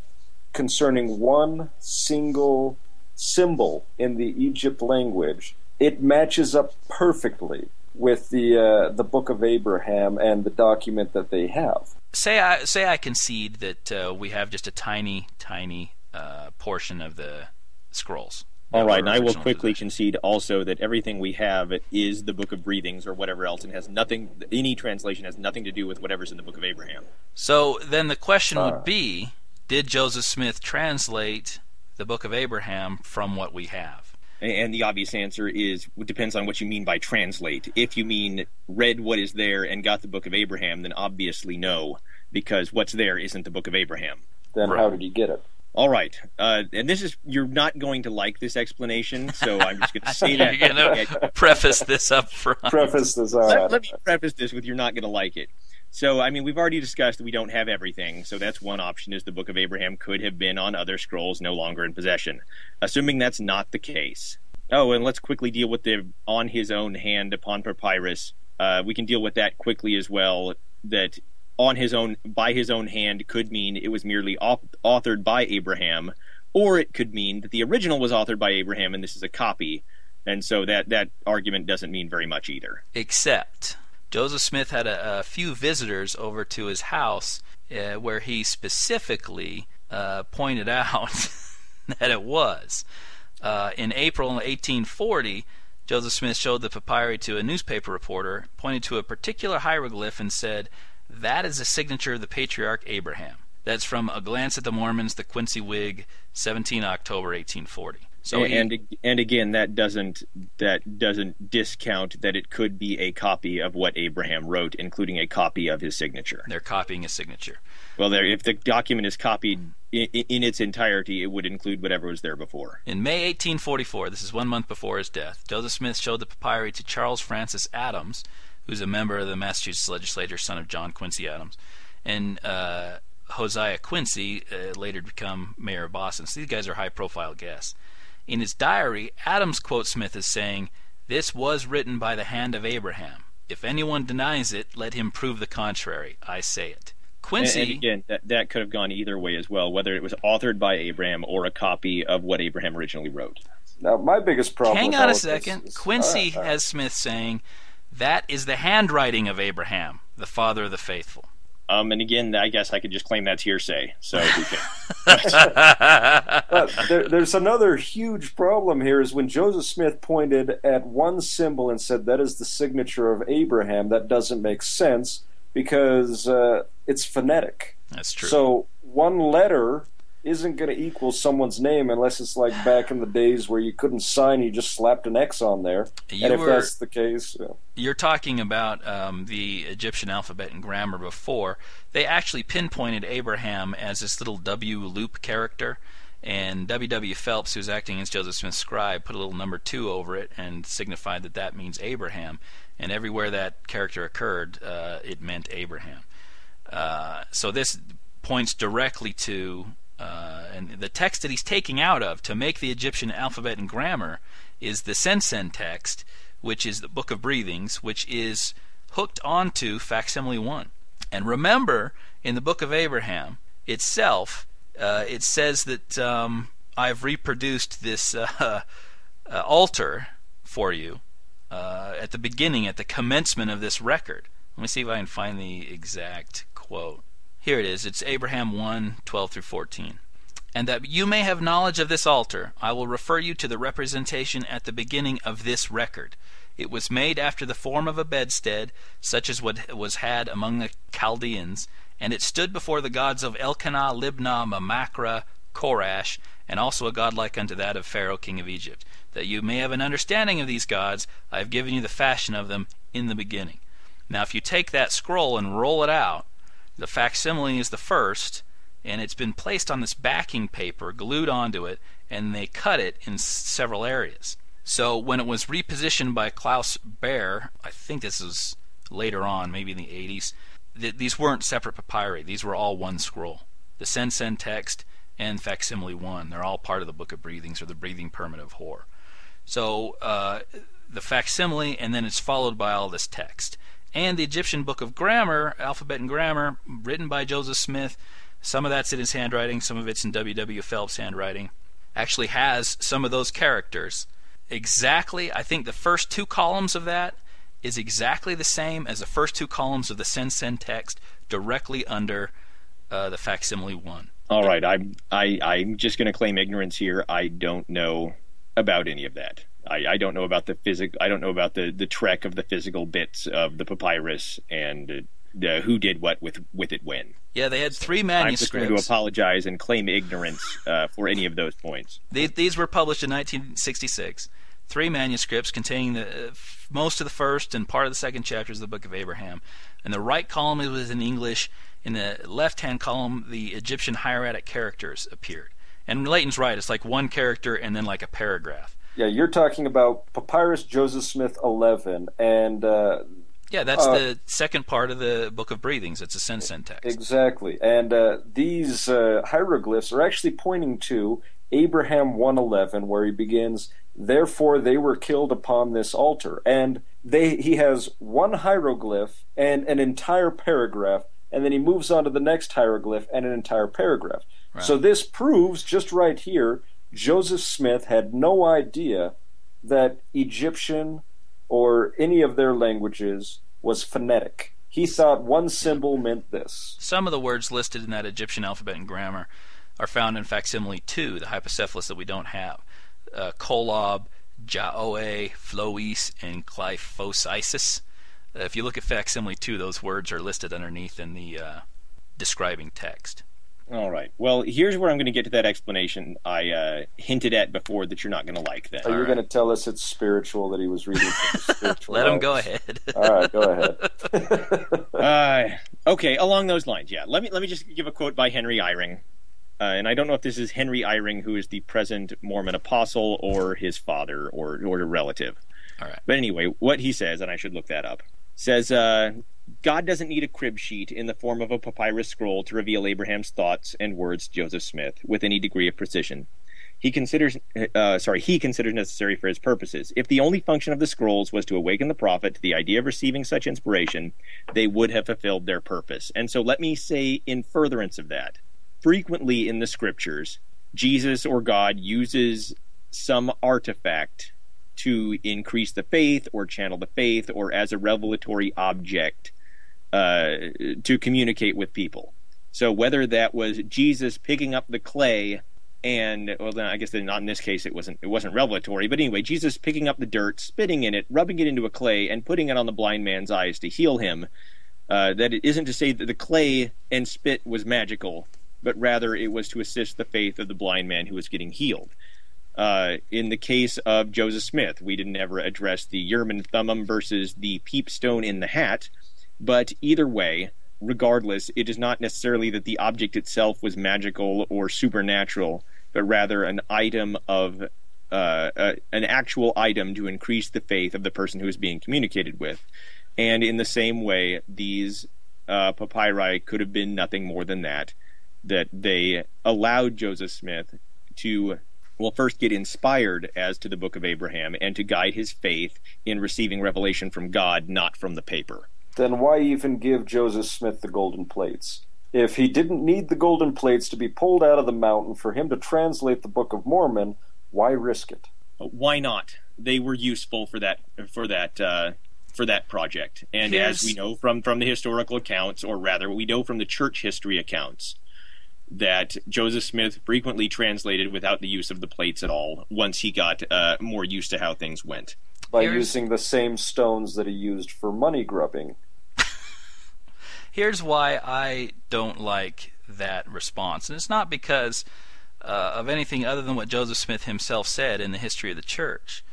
Speaker 2: concerning one single symbol in the Egypt language it matches up perfectly with the uh, the Book of Abraham and the document that they have.
Speaker 1: Say I say I concede that uh, we have just a tiny, tiny uh, portion of the scrolls.
Speaker 3: All right, and I will quickly concede also that everything we have is the Book of Breathings or whatever else, and has nothing. Any translation has nothing to do with whatever's in the Book of Abraham.
Speaker 1: So then the question would be: Did Joseph Smith translate the Book of Abraham from what we have?
Speaker 3: And the obvious answer is it depends on what you mean by translate. If you mean read what is there and got the book of Abraham, then obviously no, because what's there isn't the book of Abraham.
Speaker 2: Then right. how did he get it?
Speaker 3: All right, uh, and this is you're not going to like this explanation, so I'm just going to say that.
Speaker 1: you're going to preface this up front.
Speaker 2: Preface this. All
Speaker 3: right. Let, let me preface this with you're not going to like it. So, I mean, we've already discussed that we don't have everything. So that's one option is the Book of Abraham could have been on other scrolls no longer in possession. Assuming that's not the case. Oh, and let's quickly deal with the on his own hand upon papyrus. Uh, we can deal with that quickly as well. That on his own, by his own hand, could mean it was merely authored by Abraham, or it could mean that the original was authored by Abraham and this is a copy. And so that that argument doesn't mean very much either.
Speaker 1: Except Joseph Smith had a, a few visitors over to his house uh, where he specifically uh, pointed out that it was. Uh, in April 1840, Joseph Smith showed the papyri to a newspaper reporter, pointed to a particular hieroglyph, and said, That is the signature of the patriarch Abraham. That's from A Glance at the Mormons, the Quincy Whig, 17 October 1840.
Speaker 3: So and he, and again, that doesn't that doesn't discount that it could be a copy of what Abraham wrote, including a copy of his signature.
Speaker 1: They're copying his signature.
Speaker 3: Well, there, if the document is copied in, in, its entirety, it would include whatever was there before.
Speaker 1: In May 1844, this is one month before his death, Joseph Smith showed the papyri to Charles Francis Adams, who's a member of the Massachusetts legislature, son of John Quincy Adams, and uh, Josiah Quincy, uh, later to become mayor of Boston. So these guys are high-profile guests. In his diary, Adams quotes Smith as saying, This was written by the hand of Abraham. If anyone denies it, let him prove the contrary. I say it. Quincy.
Speaker 3: And, and, again, that, that could have gone either way as well, whether it was authored by Abraham or a copy of what Abraham originally wrote.
Speaker 2: Now, my biggest problem.
Speaker 1: Hang on a second. Is, Quincy has Smith saying, That is the handwriting of Abraham, the father of the faithful.
Speaker 3: Um, and again, I guess I could just claim that's hearsay. So,
Speaker 2: but there, there's another huge problem here: is when Joseph Smith pointed at one symbol and said that is the signature of Abraham. That doesn't make sense because uh, it's phonetic.
Speaker 1: That's true.
Speaker 2: So one letter isn't going to equal someone's name unless it's like back in the days where you couldn't sign, you just slapped an X on there. You and if were, that's the case, yeah.
Speaker 1: you're talking about um, the Egyptian alphabet and grammar before. They actually pinpointed Abraham as this little W loop character. And W. W. Phelps, who's acting as Joseph Smith's scribe, put a little number two over it and signified that that means Abraham. And everywhere that character occurred, uh, it meant Abraham. Uh, so this points directly to, uh, and the text that he's taking out of to make the Egyptian alphabet and grammar is the Sensen text, which is the Book of Breathings, which is hooked onto facsimile 1. And remember, in the Book of Abraham itself, uh, it says that um, I've reproduced this uh, uh, altar for you uh, at the beginning, at the commencement of this record. Let me see if I can find the exact quote. Here it is. It's Abraham 1 12 through 14. And that you may have knowledge of this altar, I will refer you to the representation at the beginning of this record. It was made after the form of a bedstead, such as what was had among the Chaldeans, and it stood before the gods of Elkenah, Libnah, Mahmackrah, Korash, and also a god like unto that of Pharaoh king of Egypt. That you may have an understanding of these gods, I have given you the fashion of them in the beginning. Now, if you take that scroll and roll it out, the facsimile is the first, and it's been placed on this backing paper, glued onto it, and they cut it in several areas. So when it was repositioned by Klaus Baer, I think this is later on, maybe in the 80s, th- these weren't separate papyri. These were all one scroll. The Sensen text and facsimile 1, they're all part of the Book of Breathings or the Breathing Permit of Hor. So uh, the facsimile, and then it's followed by all this text. And the Egyptian Book of Grammar, Alphabet and Grammar, written by Joseph Smith, some of that's in his handwriting, some of it's in W. W. Phelps' handwriting. Actually has some of those characters exactly. I think the first two columns of that is exactly the same as the first two columns of the Sensen text directly under uh, the facsimile one.
Speaker 3: All right, I'm I I'm just going to claim ignorance here. I don't know about any of that. I, I don't know about the physic. I don't know about the the trek of the physical bits of the papyrus and uh, who did what with with it when.
Speaker 1: Yeah, they had three manuscripts.
Speaker 3: I'm just going to apologize and claim ignorance uh, for any of those points.
Speaker 1: These, these were published in 1966. Three manuscripts containing the, uh, most of the first and part of the second chapters of the Book of Abraham. In the right column, it was in English. In the left-hand column, the Egyptian hieratic characters appeared. And Leighton's right; it's like one character and then like a paragraph.
Speaker 2: Yeah, you're talking about Papyrus Joseph Smith 11, and uh,
Speaker 1: yeah, that's uh, the second part of the Book of Breathings. It's a Sensen text.
Speaker 2: Exactly. And uh, these uh, hieroglyphs are actually pointing to Abraham 111, where he begins, Therefore they were killed upon this altar. And they he has one hieroglyph and an entire paragraph, and then he moves on to the next hieroglyph and an entire paragraph. Right. So this proves, just right here, Joseph Smith had no idea that Egyptian or any of their languages was phonetic. He thought one symbol meant this.
Speaker 1: Some of the words listed in that Egyptian alphabet and grammar are found in facsimile 2, the hypocephalus that we don't have. Uh, Kolob, Jaoe, Floeese, and Kli-flos-is-es. Uh, if you look at facsimile 2, those words are listed underneath in the uh, describing text.
Speaker 3: All right. Well, here's where I'm going to get to that explanation I uh, hinted at before that you're not going to like. Then.
Speaker 2: Are you right. going to tell us it's spiritual that he was reading spiritual?
Speaker 1: Let him go ahead.
Speaker 2: All right, go ahead.
Speaker 3: uh, okay, along those lines, yeah. Let me let me just give a quote by Henry Eyring. Uh, and I don't know if this is Henry Eyring, who is the present Mormon apostle, or his father, or or a relative.
Speaker 1: All right.
Speaker 3: But anyway, what he says, and I should look that up, says uh, God doesn't need a crib sheet in the form of a papyrus scroll to reveal Abraham's thoughts and words to Joseph Smith with any degree of precision. He considers, uh, sorry, he considers necessary for his purposes. If the only function of the scrolls was to awaken the prophet to the idea of receiving such inspiration, they would have fulfilled their purpose. And so, let me say, in furtherance of that, frequently in the scriptures, Jesus or God uses some artifact to increase the faith or channel the faith or as a revelatory object uh, to communicate with people. So whether that was Jesus picking up the clay and well I guess not in this case it wasn't it wasn't revelatory, but anyway, Jesus picking up the dirt, spitting in it, rubbing it into a clay, and putting it on the blind man's eyes to heal him. Uh, that it isn't to say that the clay and spit was magical, but rather it was to assist the faith of the blind man who was getting healed. Uh, in the case of Joseph Smith, we didn't ever address the Urim Thummim versus the peepstone in the hat, but either way, regardless, it is not necessarily that the object itself was magical or supernatural, but rather an item of uh, uh, an actual item to increase the faith of the person who is being communicated with. And in the same way, these uh, papyri could have been nothing more than that that they allowed Joseph Smith to well first get inspired as to the book of Abraham and to guide his faith in receiving revelation from God, not from the paper.
Speaker 2: Then why even give Joseph Smith the golden plates? If he didn't need the golden plates to be pulled out of the mountain for him to translate the Book of Mormon, why risk it?
Speaker 3: Why not? They were useful for that for that uh, for that project. And Here's... as we know from from the historical accounts, or rather, we know from the church history accounts, that Joseph Smith frequently translated without the use of the plates at all. Once he got uh, more used to how things went,
Speaker 2: by Here's... using the same stones that he used for money grubbing.
Speaker 1: Here's why I don't like that response, and it's not because uh, of anything other than what Joseph Smith himself said in the history of the church.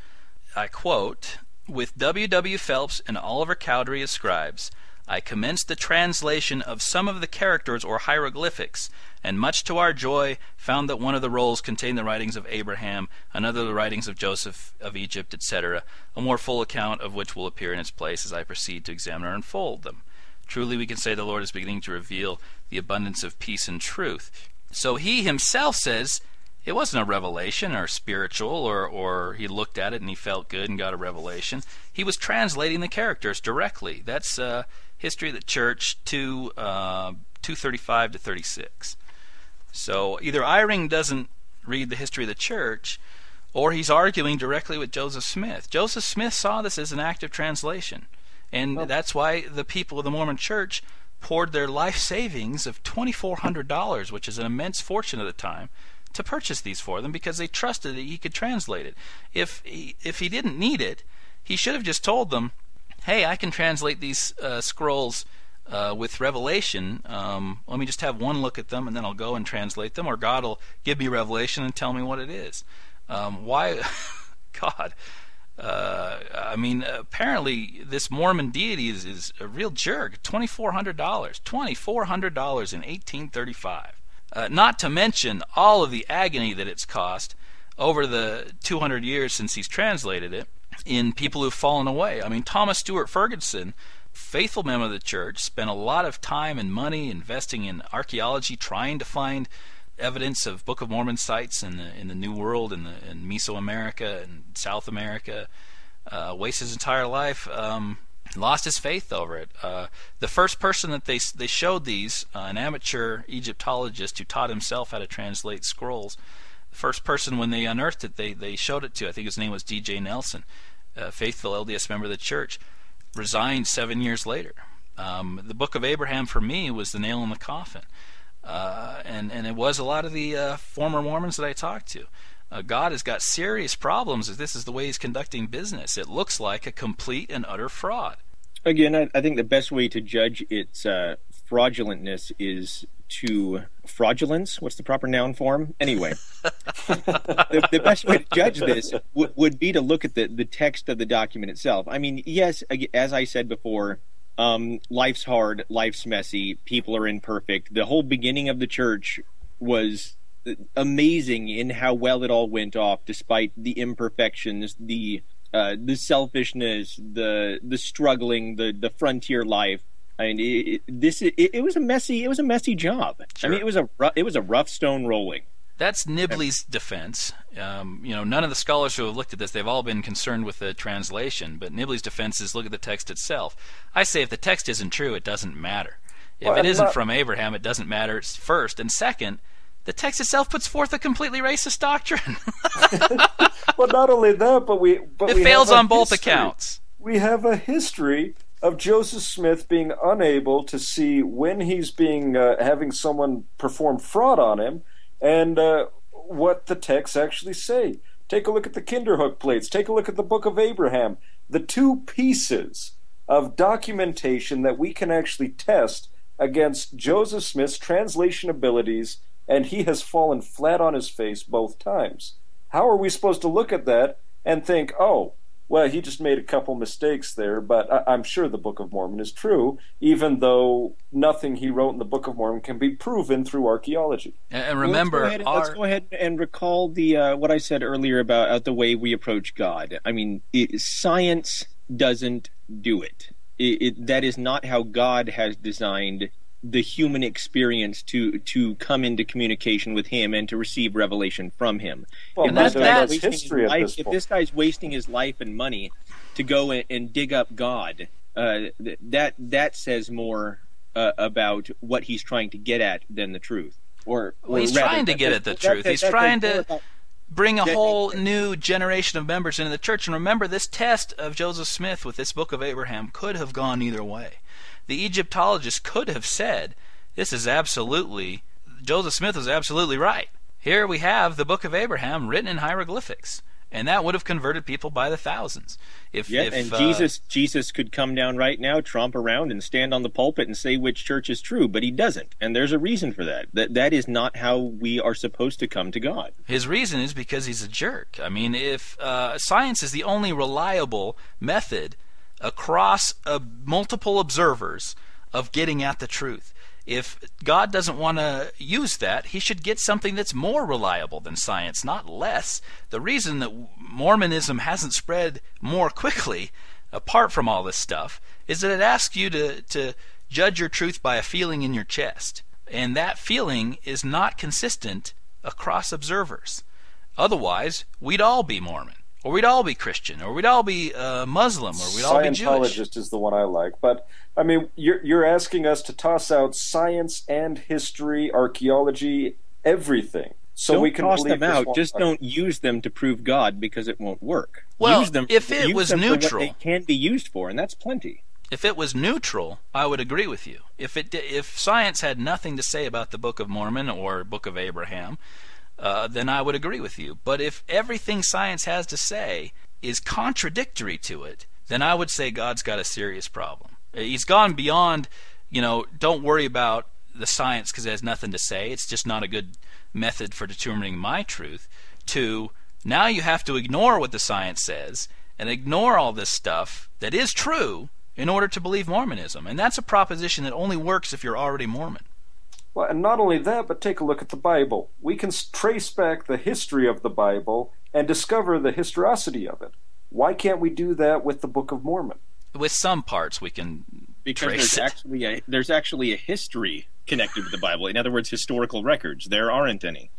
Speaker 1: I quote, with W. W. Phelps and Oliver Cowdery as scribes, I commenced the translation of some of the characters or hieroglyphics, and much to our joy found that one of the rolls contained the writings of Abraham, another the writings of Joseph of Egypt, etc., a more full account of which will appear in its place as I proceed to examine or unfold them. Truly we can say the Lord is beginning to reveal the abundance of peace and truth. So he himself says it wasn't a revelation or spiritual or, or he looked at it and he felt good and got a revelation. He was translating the characters directly. That's uh, History of the Church 2, uh, 235 to 36. So either Eyring doesn't read the history of the church or he's arguing directly with Joseph Smith. Joseph Smith saw this as an act of translation. And well, that's why the people of the Mormon church poured their life savings of $2,400, which is an immense fortune at the time, to purchase these for them because they trusted that he could translate it. If he, if he didn't need it, he should have just told them, "Hey, I can translate these uh, scrolls uh, with Revelation. Um, let me just have one look at them, and then I'll go and translate them, or God will give me Revelation and tell me what it is." Um, why, God? Uh, I mean, apparently this Mormon deity is, is a real jerk. Twenty four hundred dollars, twenty four hundred dollars in eighteen thirty five. Uh, not to mention all of the agony that it's cost over the 200 years since he's translated it in people who've fallen away. I mean, Thomas Stuart Ferguson, faithful member of the church, spent a lot of time and money investing in archaeology, trying to find evidence of Book of Mormon sites in the in the New World, in the in Mesoamerica and South America. Uh, wastes his entire life um, lost his faith over it. Uh, the first person that they they showed these, uh, an amateur Egyptologist who taught himself how to translate scrolls, the first person when they unearthed it, they they showed it to. I think his name was D.J. Nelson, a faithful LDS member of the church, resigned seven years later. Um, the Book of Abraham for me was the nail in the coffin, uh, and and it was a lot of the uh, former Mormons that I talked to. Uh, God has got serious problems if this is the way He's conducting business. It looks like a complete and utter fraud.
Speaker 3: Again, I, I think the best way to judge its uh, fraudulentness is to fraudulence. What's the proper noun form? Anyway, the, the, best way to judge this w- would be to look at the, the text of the document itself. I mean, yes, as I said before, um, life's hard, life's messy, people are imperfect. The whole beginning of the church was amazing in how well it all went off, despite the imperfections, the uh, the selfishness, the the struggling, the the frontier life. I mean, it, this it, it, was a messy it was a messy job. Sure. I mean, it was a it was a rough stone rolling.
Speaker 1: That's Nibley's defense. Um, you know, none of the scholars who have looked at this, they've all been concerned with the translation. But Nibley's defense is look at the text itself. I say if the text isn't true, it doesn't matter. If well, it isn't not... from Abraham, it doesn't matter. It's first and second the text itself puts forth a completely racist doctrine.
Speaker 2: well, not only that, but we but
Speaker 1: it
Speaker 2: we
Speaker 1: fails on both
Speaker 2: history.
Speaker 1: accounts.
Speaker 2: We have a history of Joseph Smith being unable to see when he's being uh, having someone perform fraud on him, and uh, what the texts actually say. Take a look at the Kinderhook plates. Take a look at the Book of Abraham. The two pieces of documentation that we can actually test against Joseph Smith's translation abilities and he has fallen flat on his face both times. How are we supposed to look at that and think, oh, well, he just made a couple mistakes there, but I- am sure the Book of Mormon is true, even though nothing he wrote in the Book of Mormon can be proven through archaeology.
Speaker 1: And remember,
Speaker 3: well, let's, go our... let's, go ahead, and recall the uh, what I said earlier about uh, the way we approach God. I mean, it, science doesn't do it. It, it. That is not how God has designed the human experience to to come into communication with him and to receive revelation from him.
Speaker 2: Well,
Speaker 3: if,
Speaker 1: that's-
Speaker 3: this guy's
Speaker 1: that's
Speaker 3: wasting
Speaker 2: history
Speaker 3: his life,
Speaker 2: this
Speaker 3: if
Speaker 2: point.
Speaker 3: this guy's wasting his life and money to go and, and dig up God, uh, th- that that says more uh, about what he's trying to get at than the truth. Or,
Speaker 1: Well,
Speaker 3: or
Speaker 1: he's
Speaker 3: rather,
Speaker 1: trying to get at the
Speaker 3: that-
Speaker 1: truth.
Speaker 3: that-
Speaker 1: He's
Speaker 3: that
Speaker 1: trying
Speaker 3: more
Speaker 1: to
Speaker 3: about-
Speaker 1: bring a whole new generation of members into the church. And remember, this test of Joseph Smith with this book of Abraham could have gone either way. The Egyptologist could have said, This is absolutely, Joseph Smith was absolutely right. Here we have the book of Abraham written in hieroglyphics. And that would have converted people by the thousands. If,
Speaker 3: Yeah,
Speaker 1: if,
Speaker 3: and
Speaker 1: uh,
Speaker 3: Jesus Jesus could come down right now, tromp around, and stand on the pulpit and say which church is true, but he doesn't, and there's a reason for that. That that is not how we are supposed to come to God.
Speaker 1: His reason is because he's a jerk. I mean, if uh, science is the only reliable method across uh, multiple observers of getting at the truth, if God doesn't want to use that, he should get something that's more reliable than science, not less. The reason that Mormonism hasn't spread more quickly, apart from all this stuff, is that it asks you to, to judge your truth by a feeling in your chest. And that feeling is not consistent across observers. Otherwise, we'd all be Mormon, or we'd all be Christian, or we'd all be uh, Muslim, or we'd all be Jewish.
Speaker 2: Scientologist is the one I like, but I mean, you're you're asking us to toss out science and history, archaeology, everything, so
Speaker 3: don't
Speaker 2: we can
Speaker 3: toss them
Speaker 2: this
Speaker 3: out.
Speaker 2: one-
Speaker 3: Just don't use them to prove God because it won't work.
Speaker 1: Well,
Speaker 3: use them
Speaker 1: if it
Speaker 3: use
Speaker 1: was
Speaker 3: them for what
Speaker 1: neutral-
Speaker 3: they can be used for, and that's plenty.
Speaker 1: If it was neutral, I would agree with you. If it if science had nothing to say about the Book of Mormon or Book of Abraham, uh, then I would agree with you. But if everything science has to say is contradictory to it, then I would say God's got a serious problem. He's gone beyond, you know, don't worry about the science because it has nothing to say. It's just not a good method for determining my truth. To now you have to ignore what the science says and ignore all this stuff that is true in order to believe Mormonism. And that's a proposition that only works if you're already Mormon.
Speaker 2: Well, and not only that, but take a look at the Bible. We can trace back the history of the Bible and discover the historicity of it. Why can't we do that with the Book of Mormon?
Speaker 1: With some parts we can
Speaker 3: Because
Speaker 1: trace
Speaker 3: there's
Speaker 1: it.
Speaker 3: actually a there's actually a history connected with the Bible. In other words, historical records. There aren't any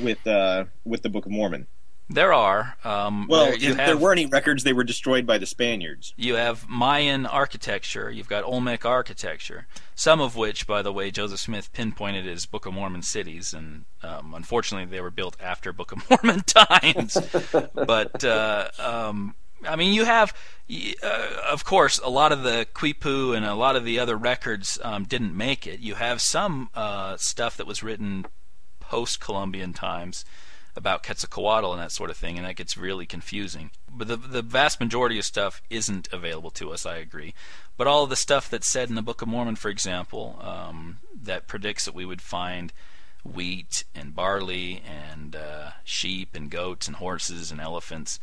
Speaker 3: with uh, with the Book of Mormon.
Speaker 1: There are. Um,
Speaker 3: Well,
Speaker 1: there,
Speaker 3: if
Speaker 1: have,
Speaker 3: there were any records, they were destroyed by the Spaniards.
Speaker 1: You have Mayan architecture. You've got Olmec architecture. Some of which, by the way, Joseph Smith pinpointed as Book of Mormon cities, and um, unfortunately, they were built after Book of Mormon times. but uh, um, I mean, you have, uh, of course, a lot of the Quipu and a lot of the other records um, didn't make it. You have some uh, stuff that was written post-Columbian times about Quetzalcoatl and that sort of thing, and that gets really confusing. But the the vast majority of stuff isn't available to us. I agree, but all of the stuff that's said in the Book of Mormon, for example, um, that predicts that we would find wheat and barley and uh, sheep and goats and horses and elephants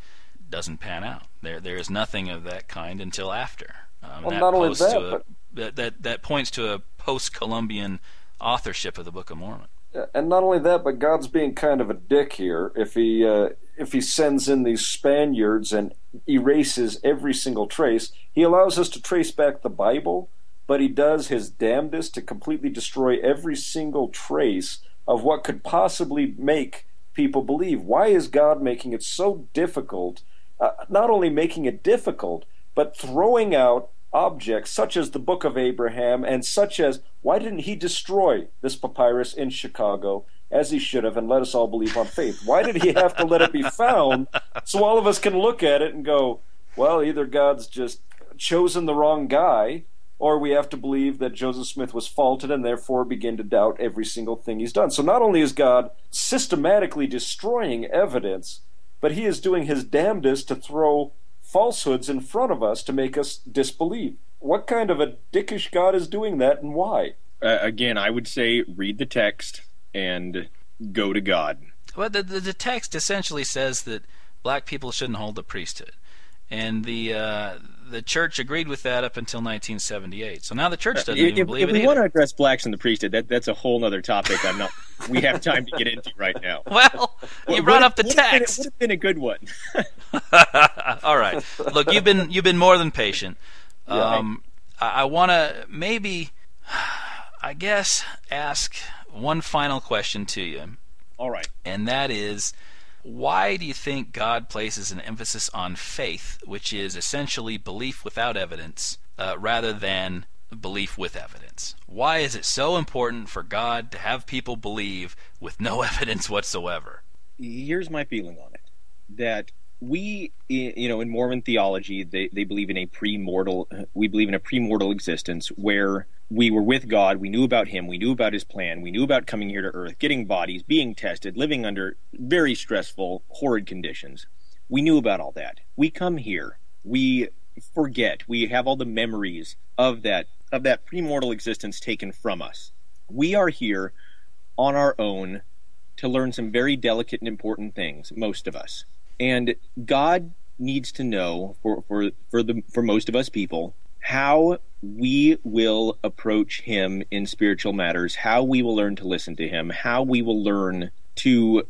Speaker 1: doesn't pan out. There there is nothing of that kind until after. Um,
Speaker 2: Well,
Speaker 1: that
Speaker 2: not only
Speaker 1: posts
Speaker 2: that,
Speaker 1: to a-
Speaker 2: but-
Speaker 1: that, that that points to a post-Columbian authorship of the Book of Mormon.
Speaker 2: And not only that, but God's being kind of a dick here. If he uh, if he sends in these Spaniards and erases every single trace, he allows us to trace back the Bible, but he does his damnedest to completely destroy every single trace of what could possibly make people believe. Why is God making it so difficult? Uh, not only making it difficult, but throwing out objects such as the Book of Abraham and such as why didn't he destroy this papyrus in Chicago as he should have and let us all believe on faith? Why did he have to let it be found so all of us can look at it and go, well, either God's just chosen the wrong guy or we have to believe that Joseph Smith was faulted and therefore begin to doubt every single thing he's done. So not only is God systematically destroying evidence, but he is doing his damnedest to throw falsehoods in front of us to make us disbelieve. What kind of a dickish God is doing that and why?
Speaker 3: Uh, again, I would say read the text and go to God.
Speaker 1: Well, the, the, the text essentially says that black people shouldn't hold the priesthood, and the uh, the church agreed with that up until 1978. So now the church doesn't
Speaker 3: If,
Speaker 1: even
Speaker 3: if
Speaker 1: believe it
Speaker 3: we
Speaker 1: either.
Speaker 3: want to address blacks in the priesthood, that, that's a whole other topic. I'm not. we have time to get into right now.
Speaker 1: Well, you brought up the text.
Speaker 3: Would have been a good one.
Speaker 1: All right. Look, you've been you've been more than patient.
Speaker 2: Yeah.
Speaker 1: Um, I, I want to maybe. I guess, ask one final question to you.
Speaker 3: All right.
Speaker 1: And that is why do you think God places an emphasis on faith, which is essentially belief without evidence, uh, rather than belief with evidence? Why is it so important for God to have people believe with no evidence whatsoever?
Speaker 3: Here's my feeling on it that we, you know, in Mormon theology, they, they believe in a pre-mortal, we believe in a pre-mortal existence where we were with God, we knew about Him, we knew about His plan, we knew about coming here to Earth, getting bodies, being tested, living under very stressful, horrid conditions. We knew about all that. We come here, we forget, we have all the memories of that of that pre-mortal existence taken from us. We are here on our own to learn some very delicate and important things, most of us. And God needs to know for for for the for most of us people how we will approach him in spiritual matters, how we will learn to listen to him, how we will learn to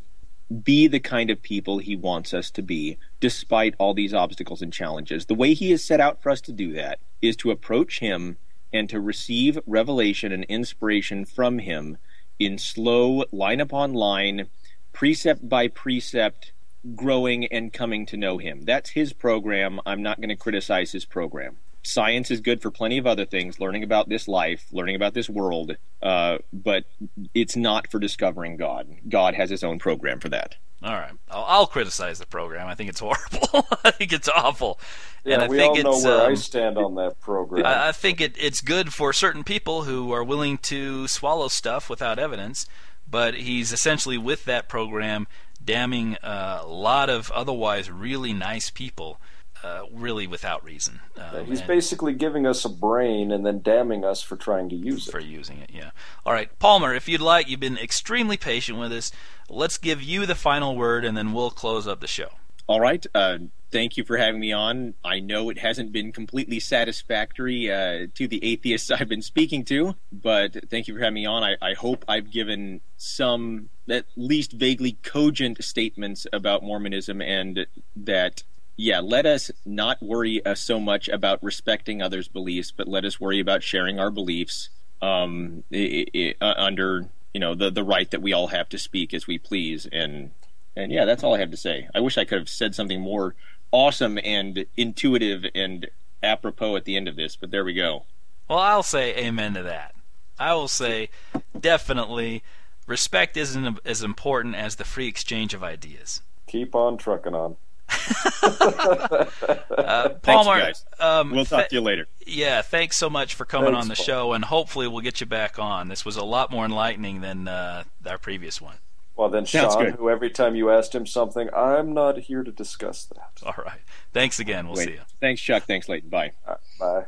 Speaker 3: be the kind of people he wants us to be despite all these obstacles and challenges. The way he has set out for us to do that is to approach him and to receive revelation and inspiration from him in slow line upon line, precept by precept growing and coming to know him. That's his program. I'm not going to criticize his program. Science is good for plenty of other things, learning about this life, learning about this world, uh, but it's not for discovering God. God has his own program for that.
Speaker 1: All right, I'll, I'll criticize the program. I think it's horrible. I think it's awful.
Speaker 2: Yeah,
Speaker 1: and I
Speaker 2: we
Speaker 1: think
Speaker 2: all know
Speaker 1: it's,
Speaker 2: where
Speaker 1: um,
Speaker 2: I stand on that program.
Speaker 1: I, I think it, it's good for certain people who are willing to swallow stuff without evidence, but he's essentially with that program damning a lot of otherwise really nice people, uh, really without reason. Um,
Speaker 2: He's basically giving us a brain and then damning us for trying to use it.
Speaker 1: for using it, yeah. All right, Palmer, if you'd like, you've been extremely patient with us. Let's give you the final word, and then we'll close up the show.
Speaker 3: All right. Uh, thank you for having me on. I know it hasn't been completely satisfactory uh, to the atheists I've been speaking to, but thank you for having me on. I, I hope I've given some, at least vaguely cogent statements about Mormonism and that, yeah, let us not worry uh, so much about respecting others' beliefs, but let us worry about sharing our beliefs um, i i uh, under you know the the right that we all have to speak as we please and and yeah, that's all I have to say. I wish I could have said something more awesome and intuitive and apropos at the end of this, but there we go.
Speaker 1: Well, I'll say amen to that. I will say definitely respect isn't as important as the free exchange of ideas.
Speaker 2: Keep on trucking on.
Speaker 1: Uh,
Speaker 3: Thanks,
Speaker 1: Palmer,
Speaker 3: you guys.
Speaker 1: um,
Speaker 3: We'll talk
Speaker 1: th-
Speaker 3: to you later.
Speaker 1: yeah, thanks so much for coming
Speaker 2: Thanks,
Speaker 1: on the
Speaker 2: Paul.
Speaker 1: show, and hopefully we'll get you back on. This was a lot more enlightening than uh, our previous one.
Speaker 2: Well, then,
Speaker 3: Sounds
Speaker 2: Sean,
Speaker 3: good.
Speaker 2: who every time you asked him something, I'm not here to discuss that.
Speaker 1: All right. Thanks again. We'll
Speaker 3: Wait.
Speaker 1: see you.
Speaker 3: Thanks, Chuck. Thanks, Leighton. Bye.
Speaker 2: Uh, bye.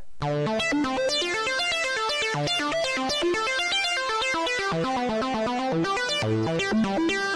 Speaker 4: Thank you.